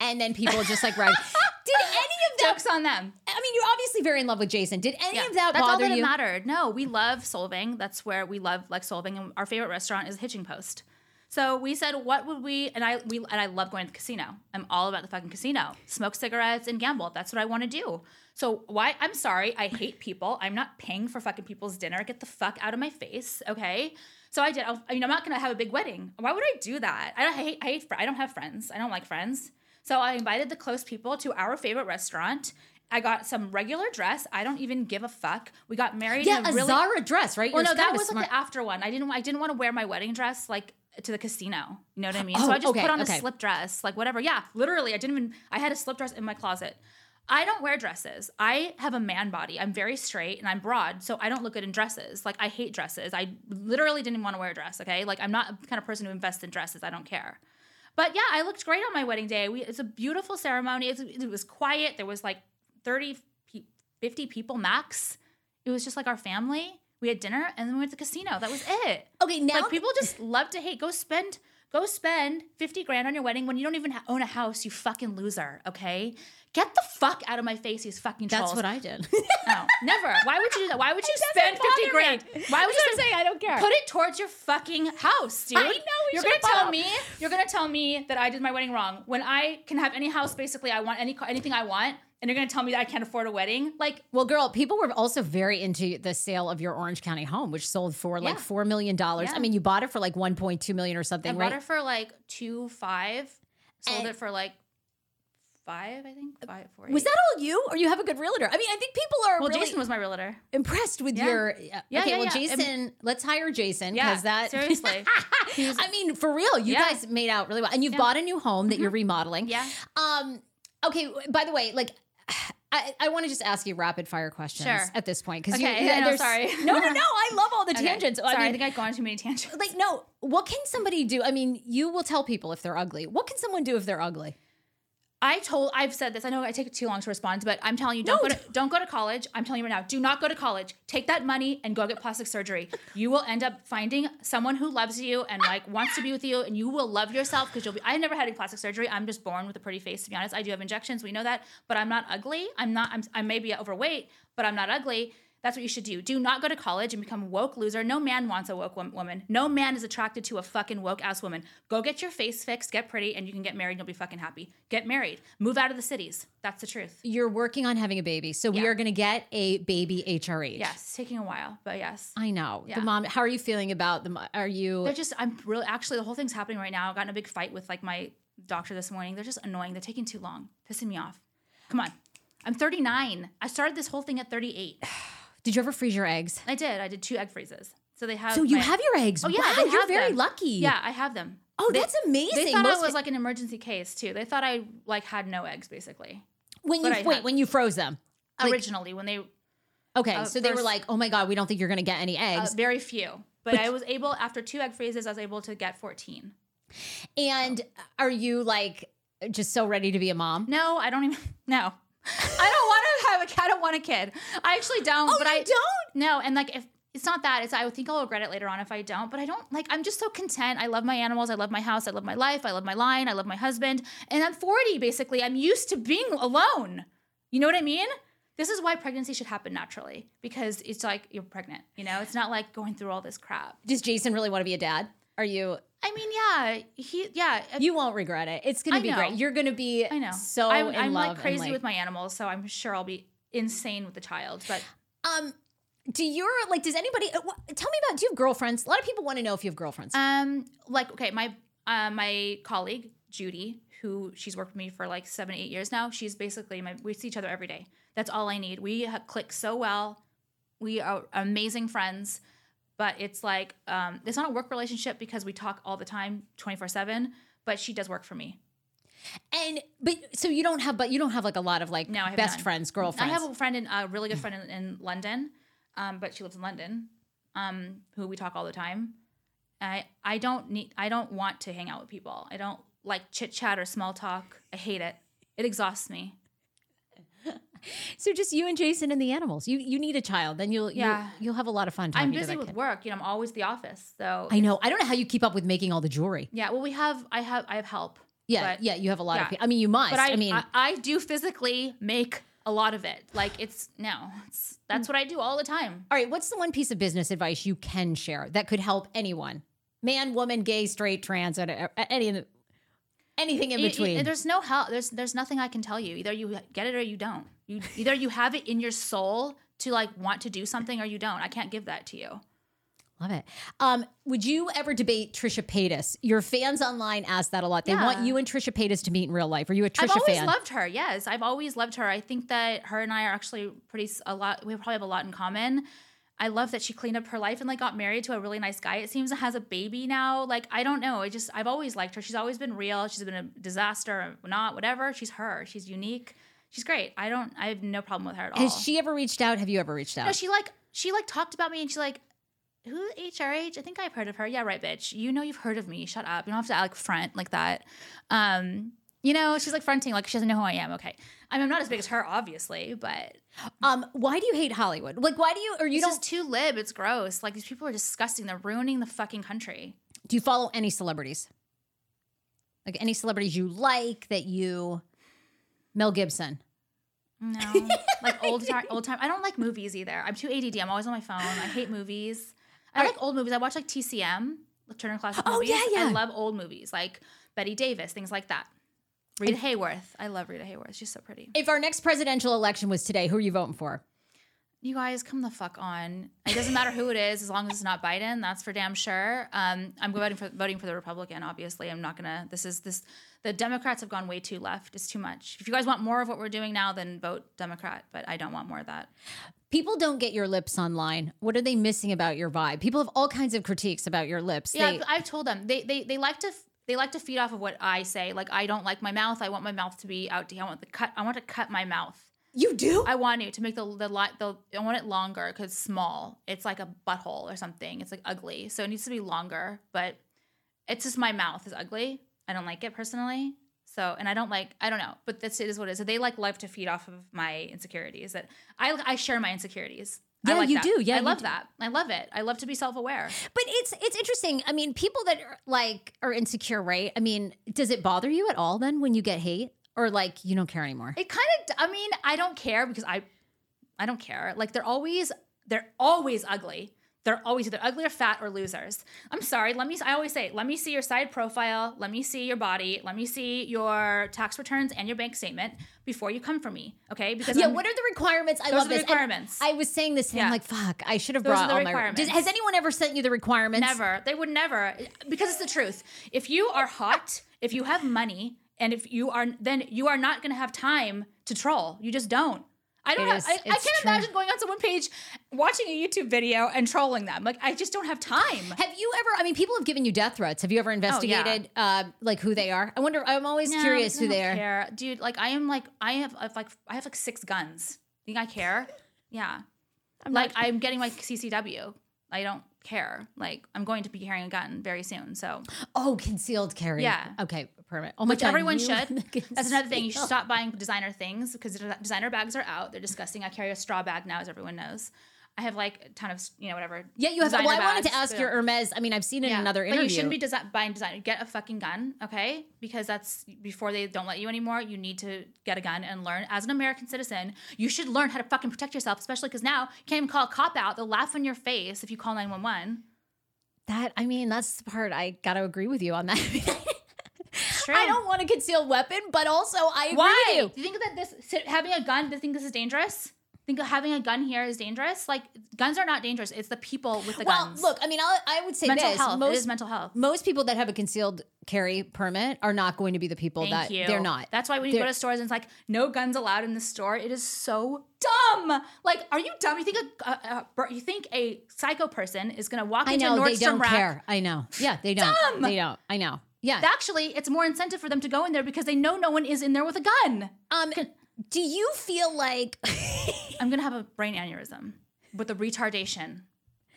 Speaker 1: and then people just like right. Did any of that?
Speaker 2: Jokes on them.
Speaker 1: I mean, you're obviously very in love with Jason. Did any
Speaker 2: Yeah,
Speaker 1: of that
Speaker 2: that's all
Speaker 1: bother
Speaker 2: that
Speaker 1: you?
Speaker 2: mattered. No, we love Solvang. That's where we love like Solvang, and our favorite restaurant is Hitching Post. So we said, what would we? And I we and I love going to the casino. I'm all about the fucking casino. Smoke cigarettes and gamble. That's what I want to do. So why? I'm sorry. I hate people. I'm not paying for fucking people's dinner. Get the fuck out of my face. Okay. So I did. I mean, I'm not gonna have a big wedding. Why would I do that? I, don't, I hate. I hate. I don't have friends. I don't like friends. So I invited the close people to our favorite restaurant. I got some regular dress. I don't even give a fuck. We got married.
Speaker 1: Yeah,
Speaker 2: in
Speaker 1: a
Speaker 2: a really,
Speaker 1: Zara dress, right?
Speaker 2: well, no, that was
Speaker 1: smart-
Speaker 2: like the after one. I didn't. I didn't want to wear my wedding dress like to the casino. You know what I mean?
Speaker 1: Oh, so
Speaker 2: I just
Speaker 1: okay,
Speaker 2: put on
Speaker 1: okay.
Speaker 2: a slip dress, like whatever. Yeah, literally, I didn't even. I had a slip dress in my closet. I don't wear dresses. I have a man body. I'm very straight and I'm broad, so I don't look good in dresses. Like I hate dresses. I literally didn't want to wear a dress. Okay, like I'm not the kind of person who invests in dresses. I don't care. But yeah, I looked great on my wedding day. We, it's a beautiful ceremony. It's, it was quiet. There was like 30, 50 people max. It was just like our family. We had dinner and then we went to the casino. That was it.
Speaker 1: Okay, now
Speaker 2: Like people just love to hate. Go spend, go spend 50 grand on your wedding when you don't even ha- own a house, you fucking loser. Okay? Get the fuck out of my face, you fucking trolls.
Speaker 1: that's what I did.
Speaker 2: No, never. Why would you do that? Why would you spend 50 grand?
Speaker 1: me.
Speaker 2: Why would
Speaker 1: That's
Speaker 2: you
Speaker 1: I'm. I don't care.
Speaker 2: Put it towards your fucking house, dude.
Speaker 1: I know,
Speaker 2: You're gonna tell
Speaker 1: a-
Speaker 2: me. You're gonna tell me that I did my wedding wrong when I can have any house. Basically, I want any anything I want, and you're gonna tell me that I can't afford a wedding. Like,
Speaker 1: Well, girl, people were also very into the sale of your Orange County home, which sold for like
Speaker 2: Yeah.
Speaker 1: four million dollars.
Speaker 2: Yeah.
Speaker 1: I mean, you bought it for like one point two million or something,
Speaker 2: I
Speaker 1: right?
Speaker 2: bought it for like two five. Sold
Speaker 1: And-
Speaker 2: it for like five, I think. Five, four.
Speaker 1: was that all you, or you have a good realtor? I mean, I think people are
Speaker 2: Well,
Speaker 1: really
Speaker 2: Jason was my realtor.
Speaker 1: impressed with
Speaker 2: Yeah.
Speaker 1: your.
Speaker 2: Yeah,
Speaker 1: okay,
Speaker 2: yeah,
Speaker 1: well. Jason, let's hire Jason
Speaker 2: Yeah,
Speaker 1: because that
Speaker 2: seriously. Was-
Speaker 1: I mean, for real, you guys made out really well, and you've.
Speaker 2: Mm-hmm.
Speaker 1: bought a new home that you're remodeling.
Speaker 2: Yeah.
Speaker 1: Um. Okay. By the way, like. I, I want to just ask you rapid fire questions
Speaker 2: Sure.
Speaker 1: at this point because
Speaker 2: Okay,
Speaker 1: you,
Speaker 2: I know,
Speaker 1: there's-
Speaker 2: sorry.
Speaker 1: No, no, no. I love all the
Speaker 2: Okay.
Speaker 1: tangents.
Speaker 2: Sorry,
Speaker 1: I
Speaker 2: I, think I've gone too many tangents.
Speaker 1: like, no. What can somebody do? I mean, you will tell people if they're ugly. What can someone do if they're ugly?
Speaker 2: I told I've said this. I know I take too long to respond, but I'm telling you, don't
Speaker 1: No.
Speaker 2: go to don't go to college. I'm telling you right now, do not go to college. Take that money and go get plastic surgery. You will end up finding someone who loves you and like wants to be with you, and you will love yourself because you'll be. I never had any plastic surgery. I'm just born with a pretty face. To be honest, I do have injections. We know that, but I'm not ugly. I'm not. I'm. I may be overweight, but I'm not ugly. That's what you should do. Do not go to college and become a woke loser. No man wants a woke woman. No man is attracted to a fucking woke ass woman. Go get your face fixed, get pretty, and you can get married and you'll be fucking happy. Get married. Move out of the cities. That's the truth.
Speaker 1: You're working on having a baby, so we are going to get a baby HRH.
Speaker 2: Yes, taking a while, but yes.
Speaker 1: I know.
Speaker 2: Yeah.
Speaker 1: The mom. How are you feeling about them? Are you?
Speaker 2: They're just, I'm really, actually, the whole thing's happening right now. I got in a big fight with like my doctor this morning. They're just annoying. They're taking too long, pissing me off. Come on. I'm 39. I started this whole thing at 38.
Speaker 1: Did you ever freeze your eggs?
Speaker 2: I did. I did two egg freezes. So they have.
Speaker 1: So you
Speaker 2: my-
Speaker 1: have your eggs.
Speaker 2: Oh yeah,
Speaker 1: wow, you're very
Speaker 2: them.
Speaker 1: lucky.
Speaker 2: Yeah, I have them.
Speaker 1: Oh,
Speaker 2: They-
Speaker 1: that's amazing.
Speaker 2: They thought
Speaker 1: Most
Speaker 2: I was like an emergency case too. They thought I like had no eggs basically.
Speaker 1: when you
Speaker 2: I
Speaker 1: wait
Speaker 2: have-
Speaker 1: when you froze them. Like-
Speaker 2: Originally, when they
Speaker 1: Okay,
Speaker 2: uh,
Speaker 1: so they were like, "Oh my god, we don't think you're going to get any
Speaker 2: uh,
Speaker 1: eggs."
Speaker 2: very few, but, I was able after two egg freezes, I was able to get 14.
Speaker 1: and are you like just so ready to be a mom?
Speaker 2: No, I don't even. No, I don't want to have a kid. I don't want a kid. I actually don't.
Speaker 1: Oh,
Speaker 2: but I
Speaker 1: don't?
Speaker 2: No, and like if it's not that, it's I think I'll regret it later on if I don't. But I don't like. I'm just so content. I love my animals. I love my house. I love my life. I love my line. I love my husband. And I'm 40 basically. I'm used to being alone. You know what I mean? This is why pregnancy should happen naturally because it's like you're pregnant. You know, it's not like going through all this crap.
Speaker 1: Does Jason really want to be a dad? Are you?
Speaker 2: I mean, yeah, he, yeah.
Speaker 1: You won't regret it. It's going
Speaker 2: I
Speaker 1: to be
Speaker 2: know.
Speaker 1: great. You're going to be
Speaker 2: I know.
Speaker 1: so
Speaker 2: I'm, I'm like crazy with my animals, so I'm sure I'll be insane with the child. But
Speaker 1: Um, do your like? Does anybody uh, tell me about? Do you have girlfriends? A lot of people want to know if you have girlfriends.
Speaker 2: um, like okay, my uh, my colleague Judy, who she's worked with me for like seven, eight years now. She's basically my. We see each other every day. That's all I need. We click so well. We are amazing friends, but it's like um, it's not a work relationship because we talk all the time, twenty four seven. But she does work for me.
Speaker 1: and but so you don't have, but you don't have like a lot of like
Speaker 2: No, I have
Speaker 1: best
Speaker 2: none.
Speaker 1: friends, girlfriends.
Speaker 2: I have a friend, in, a really good friend in, in London, um, but she lives in London, um, who we talk all the time. I I don't need I don't want to hang out with people. I don't like chit chat or small talk. I hate it. It exhausts me.
Speaker 1: so just you and Jason and the animals. You you need a child, then you'll
Speaker 2: Yeah.
Speaker 1: you'll, you'll have a lot of fun.
Speaker 2: I'm busy with
Speaker 1: kid.
Speaker 2: work. You know, I'm always the office. So
Speaker 1: I know. I don't know how you keep up with making all the jewelry.
Speaker 2: yeah. Well, we have I have I have help.
Speaker 1: Yeah,
Speaker 2: but,
Speaker 1: yeah. You have a lot of people. I mean, you must.
Speaker 2: But I,
Speaker 1: I mean,
Speaker 2: I, I do physically make a lot of it. Like it's no, it's that's what I do all the time.
Speaker 1: all right. What's the one piece of business advice you can share that could help anyone? man, woman, gay, straight, trans, any of the, anything in
Speaker 2: Y- y-
Speaker 1: between.
Speaker 2: there's no help. There's there's nothing I can tell you. Either you get it or you don't. You either you have it in your soul to like want to do something or you don't. I can't give that to you.
Speaker 1: Love it. Um, would you ever debate Trisha Paytas? Your fans online ask that a lot. They
Speaker 2: Yeah.
Speaker 1: want you and Trisha Paytas to meet in real life. Are you a Trisha fan?
Speaker 2: I've always
Speaker 1: fan?
Speaker 2: loved her. Yes, I've always loved her. I think that her and I are actually pretty a lot. We probably have a lot in common. I love that she cleaned up her life and like got married to a really nice guy. It seems and has a baby now. Like I don't know. I just I've always liked her. She's always been real. She's been a disaster or not, whatever. She's her. She's unique. She's great. I don't. I have no problem with her at all.
Speaker 1: Has she ever reached out? Have you ever reached out?
Speaker 2: No, she like she like talked about me and she's like, "Who HRH? I think I've heard of her. Yeah, right, bitch. You know you've heard of me. Shut up. You don't have to like front like that." Um, you know, she's like fronting like she doesn't know who I am. Okay, I mean, I'm not as big as her, obviously, but
Speaker 1: um, why do you hate Hollywood? Like, why do you or you
Speaker 2: it's
Speaker 1: don't?
Speaker 2: just too lib. It's gross. Like these people are disgusting. They're ruining the fucking country.
Speaker 1: do you follow any celebrities? Like any celebrities you like that you? Mel Gibson.
Speaker 2: No, like old time, old time. I don't like movies either. I'm too ADD. I'm always on my phone. I hate movies. I like old movies. I watch like TCM, like Turner Classic
Speaker 1: Oh,
Speaker 2: Movies.
Speaker 1: yeah, yeah.
Speaker 2: I love old movies like Bette Davis, things like that. Rita Hayworth. I love Rita Hayworth. She's so pretty.
Speaker 1: If our next presidential election was today, who are you voting for?
Speaker 2: You guys, come the fuck on. It doesn't matter who it is, as long as it's not Biden. That's for damn sure. Um, I'm voting for voting for the Republican. Obviously, I'm not gonna. This is this. The Democrats have gone way too left. It's too much. If you guys want more of what we're doing now, then vote Democrat. But I don't want more of that.
Speaker 1: People don't get your lips online. What are they missing about your vibe? People have all kinds of critiques about your lips.
Speaker 2: Yeah,
Speaker 1: They-
Speaker 2: I've, I've told them they they they like to they like to feed off of what I say. Like I don't like my mouth. I want my mouth to be out. I want the cut. I want to cut my mouth.
Speaker 1: You do?
Speaker 2: I want it to make the the li- the I want it longer because small. It's like a butthole or something. It's like ugly, so it needs to be longer. But it's just my mouth is ugly. I don't like it personally. So and I don't like I don't know. But this it is what it is. So they like love to feed off of my insecurities. That I I share my insecurities. I
Speaker 1: Yeah,
Speaker 2: like
Speaker 1: you
Speaker 2: that.
Speaker 1: do. Yeah,
Speaker 2: I love
Speaker 1: do.
Speaker 2: that. I love it. I love to be self aware.
Speaker 1: But it's it's interesting. I mean, people that are like are insecure, right? I mean, does it bother you at all then when you get hate, or like you don't care anymore?
Speaker 2: It kind of. I mean, I don't care because I, I don't care. Like they're always they're always ugly. They're always either ugly or fat or losers. I'm sorry. Let me. I always say, let me see your side profile. Let me see your body. Let me see your tax returns and your bank statement before you come for me. Okay? Because
Speaker 1: yeah.
Speaker 2: I'm-
Speaker 1: What are the requirements? I love this. And
Speaker 2: requirements.
Speaker 1: I was saying this, and I'm like, fuck. I should have
Speaker 2: Those
Speaker 1: brought all my.
Speaker 2: requirements.
Speaker 1: Does, has anyone ever sent you the requirements?
Speaker 2: Never. They would never. Because it's the truth. If you are hot, if you have money, and if you are, then you are not going to have time to troll. You just don't. I don't.
Speaker 1: It
Speaker 2: Have, I, I can't
Speaker 1: true.
Speaker 2: imagine going on someone's page, watching a YouTube video, and trolling them. Like I just don't have time.
Speaker 1: Have you ever? I mean, people have given you death threats. Have you ever investigated, uh, like who they are? I wonder. I'm always
Speaker 2: No,
Speaker 1: curious who they are.
Speaker 2: care. dude. Like I am like I have, like I have like six guns. Think I care? Yeah. I'm like I'm getting my CCW. I don't care. Like I'm going to be carrying a gun very soon. So
Speaker 1: Oh, concealed carry.
Speaker 2: Yeah.
Speaker 1: Okay. Permit. Oh my
Speaker 2: which
Speaker 1: God,
Speaker 2: everyone should. That's another thing. You should stop buying designer things because designer bags are out. They're disgusting. I carry a straw bag now, as everyone knows. I have like a ton of you know whatever.
Speaker 1: Yeah, you have. Well, I wanted to ask your Hermes. I mean, I've seen it in another interview.
Speaker 2: But you shouldn't be desi- buying designer. Get a fucking gun, okay? Because that's before they don't let you anymore. You need to get a gun and learn. As an American citizen, you should learn how to fucking protect yourself, especially because now you can't even call a cop out. They'll laugh in your face if you call 911.
Speaker 1: That I mean, that's the part I got to agree with you on that.
Speaker 2: True.
Speaker 1: I don't want a concealed weapon, but also I agree
Speaker 2: Why?
Speaker 1: with you.
Speaker 2: Do you think that this having a gun? Do you think this is dangerous? Think that having a gun here is dangerous? Like guns are not dangerous. It's the people with the
Speaker 1: Well,
Speaker 2: guns.
Speaker 1: Well, look, I mean, I'll, I would say
Speaker 2: mental
Speaker 1: this:
Speaker 2: health.
Speaker 1: most
Speaker 2: is mental health.
Speaker 1: most people that have a concealed carry permit are not going to be the people
Speaker 2: Thank
Speaker 1: that
Speaker 2: you.
Speaker 1: they're not.
Speaker 2: That's why when you
Speaker 1: They're-
Speaker 2: go to stores and it's like no guns allowed in the store, it is so dumb. Like, are you dumb? You think a, a, a you think a psycho person is gonna walk
Speaker 1: I
Speaker 2: into
Speaker 1: know
Speaker 2: Nordstrom
Speaker 1: they don't
Speaker 2: rack?
Speaker 1: care. I know. Yeah, they don't.
Speaker 2: Dumb.
Speaker 1: They don't. I know. Yeah.
Speaker 2: Actually, it's more incentive for them to go in there because they know no one is in there with a gun.
Speaker 1: um, do you feel like?
Speaker 2: I'm gonna have a brain aneurysm with the retardation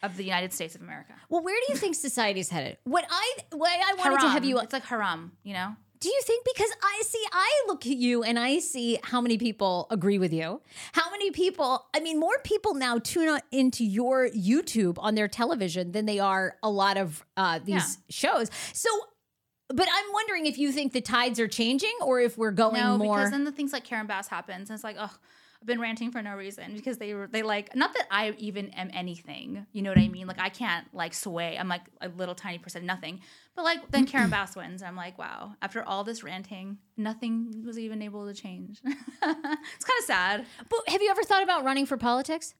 Speaker 2: of the United States of America.
Speaker 1: well, where do you think society's headed? What I what I wanted to have you
Speaker 2: It's like haram, you know.
Speaker 1: Do you think because I see I look at you and I see how many people agree with you? How many people, I mean more people now tune into your YouTube on their television than they are a lot of uh these shows. So but I'm wondering if you think the tides are changing or if we're going
Speaker 2: No,
Speaker 1: more
Speaker 2: because then the things like Karen Bass happens, and it's like, oh, I've been ranting for no reason because they were they like not that I even am anything. You know what I mean? Like I can't like sway. I'm like a little tiny percent nothing. But like then Karen Bass wins. I'm like, wow. After all this ranting, nothing was even able to change. it's kind of sad.
Speaker 1: But have you ever thought about running for politics?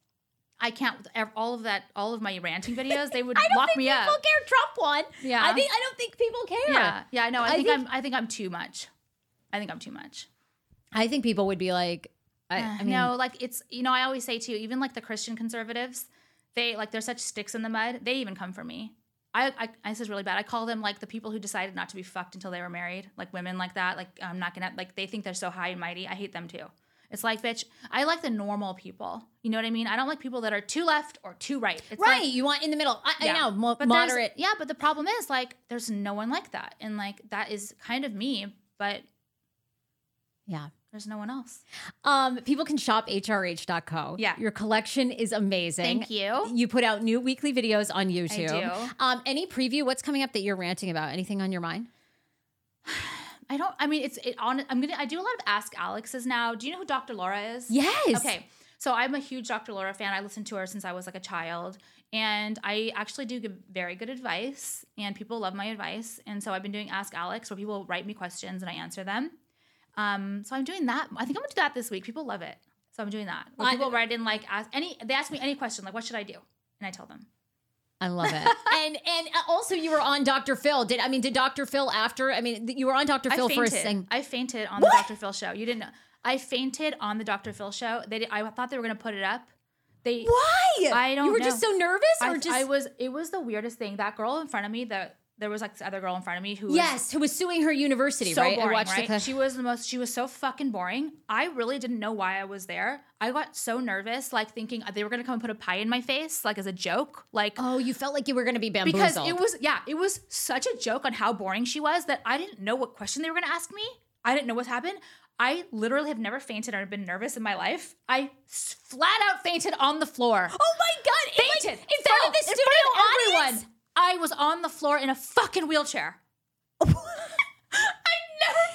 Speaker 2: I can't all of that all of my ranting videos. They would lock me up.
Speaker 1: I don't think people care. Trump won.
Speaker 2: Yeah.
Speaker 1: I think I don't think people care.
Speaker 2: Yeah, yeah. I know. I,
Speaker 1: I
Speaker 2: think,
Speaker 1: think-
Speaker 2: I'm. I think I'm too much. I think I'm too much.
Speaker 1: I think people would be like, I, uh, I mean,
Speaker 2: no, like it's you know I always say too, even like the Christian conservatives, they like they're such sticks in the mud. They even come for me. I, I, I this is really bad. I call them like the people who decided not to be fucked until they were married, like women like that. Like I'm not gonna like they think they're so high and mighty. I hate them too. It's like bitch. I like the normal people. You know what I mean? I don't like people that are too left or too right. It's
Speaker 1: right?
Speaker 2: Like,
Speaker 1: you want in the middle. I, I know, mo-
Speaker 2: but
Speaker 1: moderate.
Speaker 2: Yeah, but the problem is like there's no one like that, and like that is kind of me. But
Speaker 1: Yeah.
Speaker 2: there's no one else.
Speaker 1: Um, people can shop hrh.co.
Speaker 2: Yeah.
Speaker 1: Your collection is amazing.
Speaker 2: Thank you.
Speaker 1: You put out new weekly videos on YouTube.
Speaker 2: I do.
Speaker 1: Um, any preview? What's coming up that you're ranting about? Anything on your mind?
Speaker 2: I don't. I mean, it's it on. I'm gonna. I do a lot of Ask Alex's now. Do you know who Dr. Laura is?
Speaker 1: Yes.
Speaker 2: Okay. So I'm a huge Dr. Laura fan. I listened to her since I was like a child, and I actually do give very good advice, and people love my advice. And so I've been doing Ask Alex, where people write me questions and I answer them. Um, so I'm doing that. I think I'm gonna do that this week. People love it, so I'm doing that. Where people write in like ask any. They ask me any question, like what should I do, and I tell them.
Speaker 1: I love it. and and uh, also you were on Dr. Phil. Did I mean did Dr. Phil after? I mean you were on Dr. Phil for a thing.
Speaker 2: I fainted on the Dr. Phil show. You didn't know. I fainted on the Dr. Phil show. They did, I thought they were gonna put it up. They
Speaker 1: Why?
Speaker 2: I don't
Speaker 1: You were
Speaker 2: know.
Speaker 1: just so nervous, or
Speaker 2: I,
Speaker 1: just
Speaker 2: I was it was the weirdest thing. That girl in front of me, that there was like this other girl in front of me who was
Speaker 1: yes, who was suing her university,
Speaker 2: so
Speaker 1: right?
Speaker 2: boring,
Speaker 1: I watched
Speaker 2: right?
Speaker 1: the.
Speaker 2: She was the most. She was so fucking boring. I really didn't know why I was there. I got so nervous, like thinking they were gonna come and put a pie in my face, like as a joke, like
Speaker 1: Oh, you felt like you were going to be bamboozled.
Speaker 2: because it was yeah, it was such a joke on how boring she was that I didn't know what question they were gonna ask me. I didn't know what happened. I literally have never fainted or been nervous in my life. I flat out fainted on the floor.
Speaker 1: Oh my god! In, like,
Speaker 2: fainted
Speaker 1: in front of the studio
Speaker 2: in front
Speaker 1: audience.
Speaker 2: everyone. I was on the floor in a fucking wheelchair. I never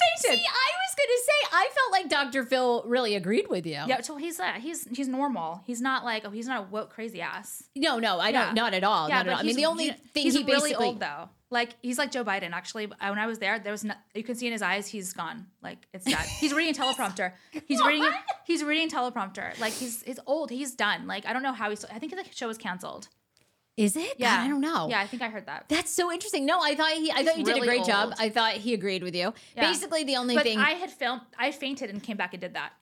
Speaker 2: fainted.
Speaker 1: See, I was to say I felt like Dr. Phil really agreed with you.
Speaker 2: Yeah, so he's uh, he's he's normal. He's not like oh he's not a woke crazy ass.
Speaker 1: No, no, I don't. Not at all. not at all. I mean, the only
Speaker 2: you-
Speaker 1: thing
Speaker 2: he's
Speaker 1: he
Speaker 2: really old though. Like he's like Joe Biden. Actually, Uh, when I was there, there was no, you can see in his eyes he's gone. Like it's dead. He's reading a teleprompter. He's reading. He's reading teleprompter. Like he's he's old. He's done. Like I don't know how he's. I think the show was canceled.
Speaker 1: Is it?
Speaker 2: Yeah,
Speaker 1: God, I don't know.
Speaker 2: Yeah, I think I heard that.
Speaker 1: That's so interesting. No, I thought he. I thought you did a great job. I thought he agreed with you.
Speaker 2: Yeah.
Speaker 1: Basically, the only
Speaker 2: But
Speaker 1: thing
Speaker 2: I had filmed. I fainted and came back and did that.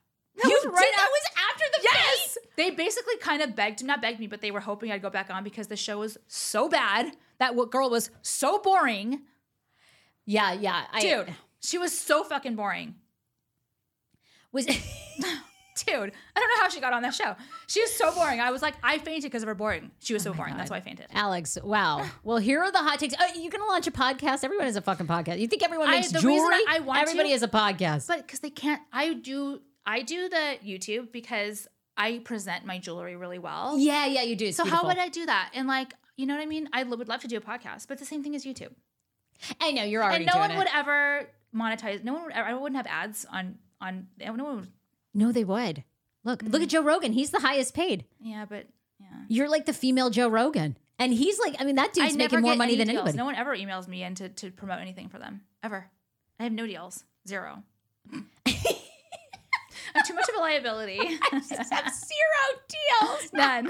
Speaker 1: you
Speaker 2: was
Speaker 1: did
Speaker 2: right
Speaker 1: that was after the
Speaker 2: Yes. They basically kind of begged, not begged me, but they were hoping I'd go back on because the show was so bad. That what girl was so boring.
Speaker 1: Yeah, yeah. I,
Speaker 2: Dude, she was so fucking boring.
Speaker 1: was.
Speaker 2: Dude, I don't know how she got on that show. She was so boring. I was like, I fainted because of her boring. She was so boring. That's why I fainted.
Speaker 1: Alex, wow. Well, here are the hot takes. Uh, you're gonna launch a podcast. Everyone has a fucking podcast. You think everyone
Speaker 2: I-
Speaker 1: makes
Speaker 2: the
Speaker 1: jewelry?
Speaker 2: I want
Speaker 1: Everybody
Speaker 2: to-
Speaker 1: has a podcast.
Speaker 2: But because they can't, I do, I do the YouTube because I present my jewelry really well.
Speaker 1: yeah, yeah, you do. It's
Speaker 2: So how would I do that? And like, you know what I mean? I would love to do a podcast, but the same thing as YouTube.
Speaker 1: I know you're already
Speaker 2: and no one
Speaker 1: it.
Speaker 2: would ever monetize. No one would. Ever, I wouldn't have ads on on. No one would.
Speaker 1: No, they would. Look, look
Speaker 2: Mm-hmm.
Speaker 1: at Joe Rogan. He's the highest paid.
Speaker 2: Yeah, but yeah.
Speaker 1: You're like the female Joe Rogan. And he's like, I mean, that dude's making more money
Speaker 2: any
Speaker 1: than
Speaker 2: deals.
Speaker 1: anybody.
Speaker 2: No one ever emails me in to, to promote anything for them ever. I have no deals. Zero. I'm too much of a liability.
Speaker 1: I just have zero deals.
Speaker 2: None.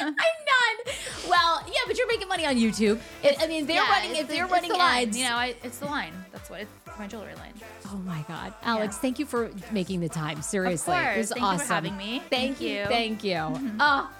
Speaker 1: I'm none. Well, yeah, but you're making money on YouTube. It, I mean, they're
Speaker 2: Yeah,
Speaker 1: running if
Speaker 2: the-
Speaker 1: they're running
Speaker 2: the line,
Speaker 1: ads.
Speaker 2: You know, I, it's the line. That's what it's my jewelry line.
Speaker 1: Oh my God, Alex! Thank you for making the time. Seriously,
Speaker 2: course.
Speaker 1: it was
Speaker 2: Thank you for
Speaker 1: awesome.
Speaker 2: having me.
Speaker 1: Thank,
Speaker 2: Thank
Speaker 1: you.
Speaker 2: you.
Speaker 1: Thank you. Oh,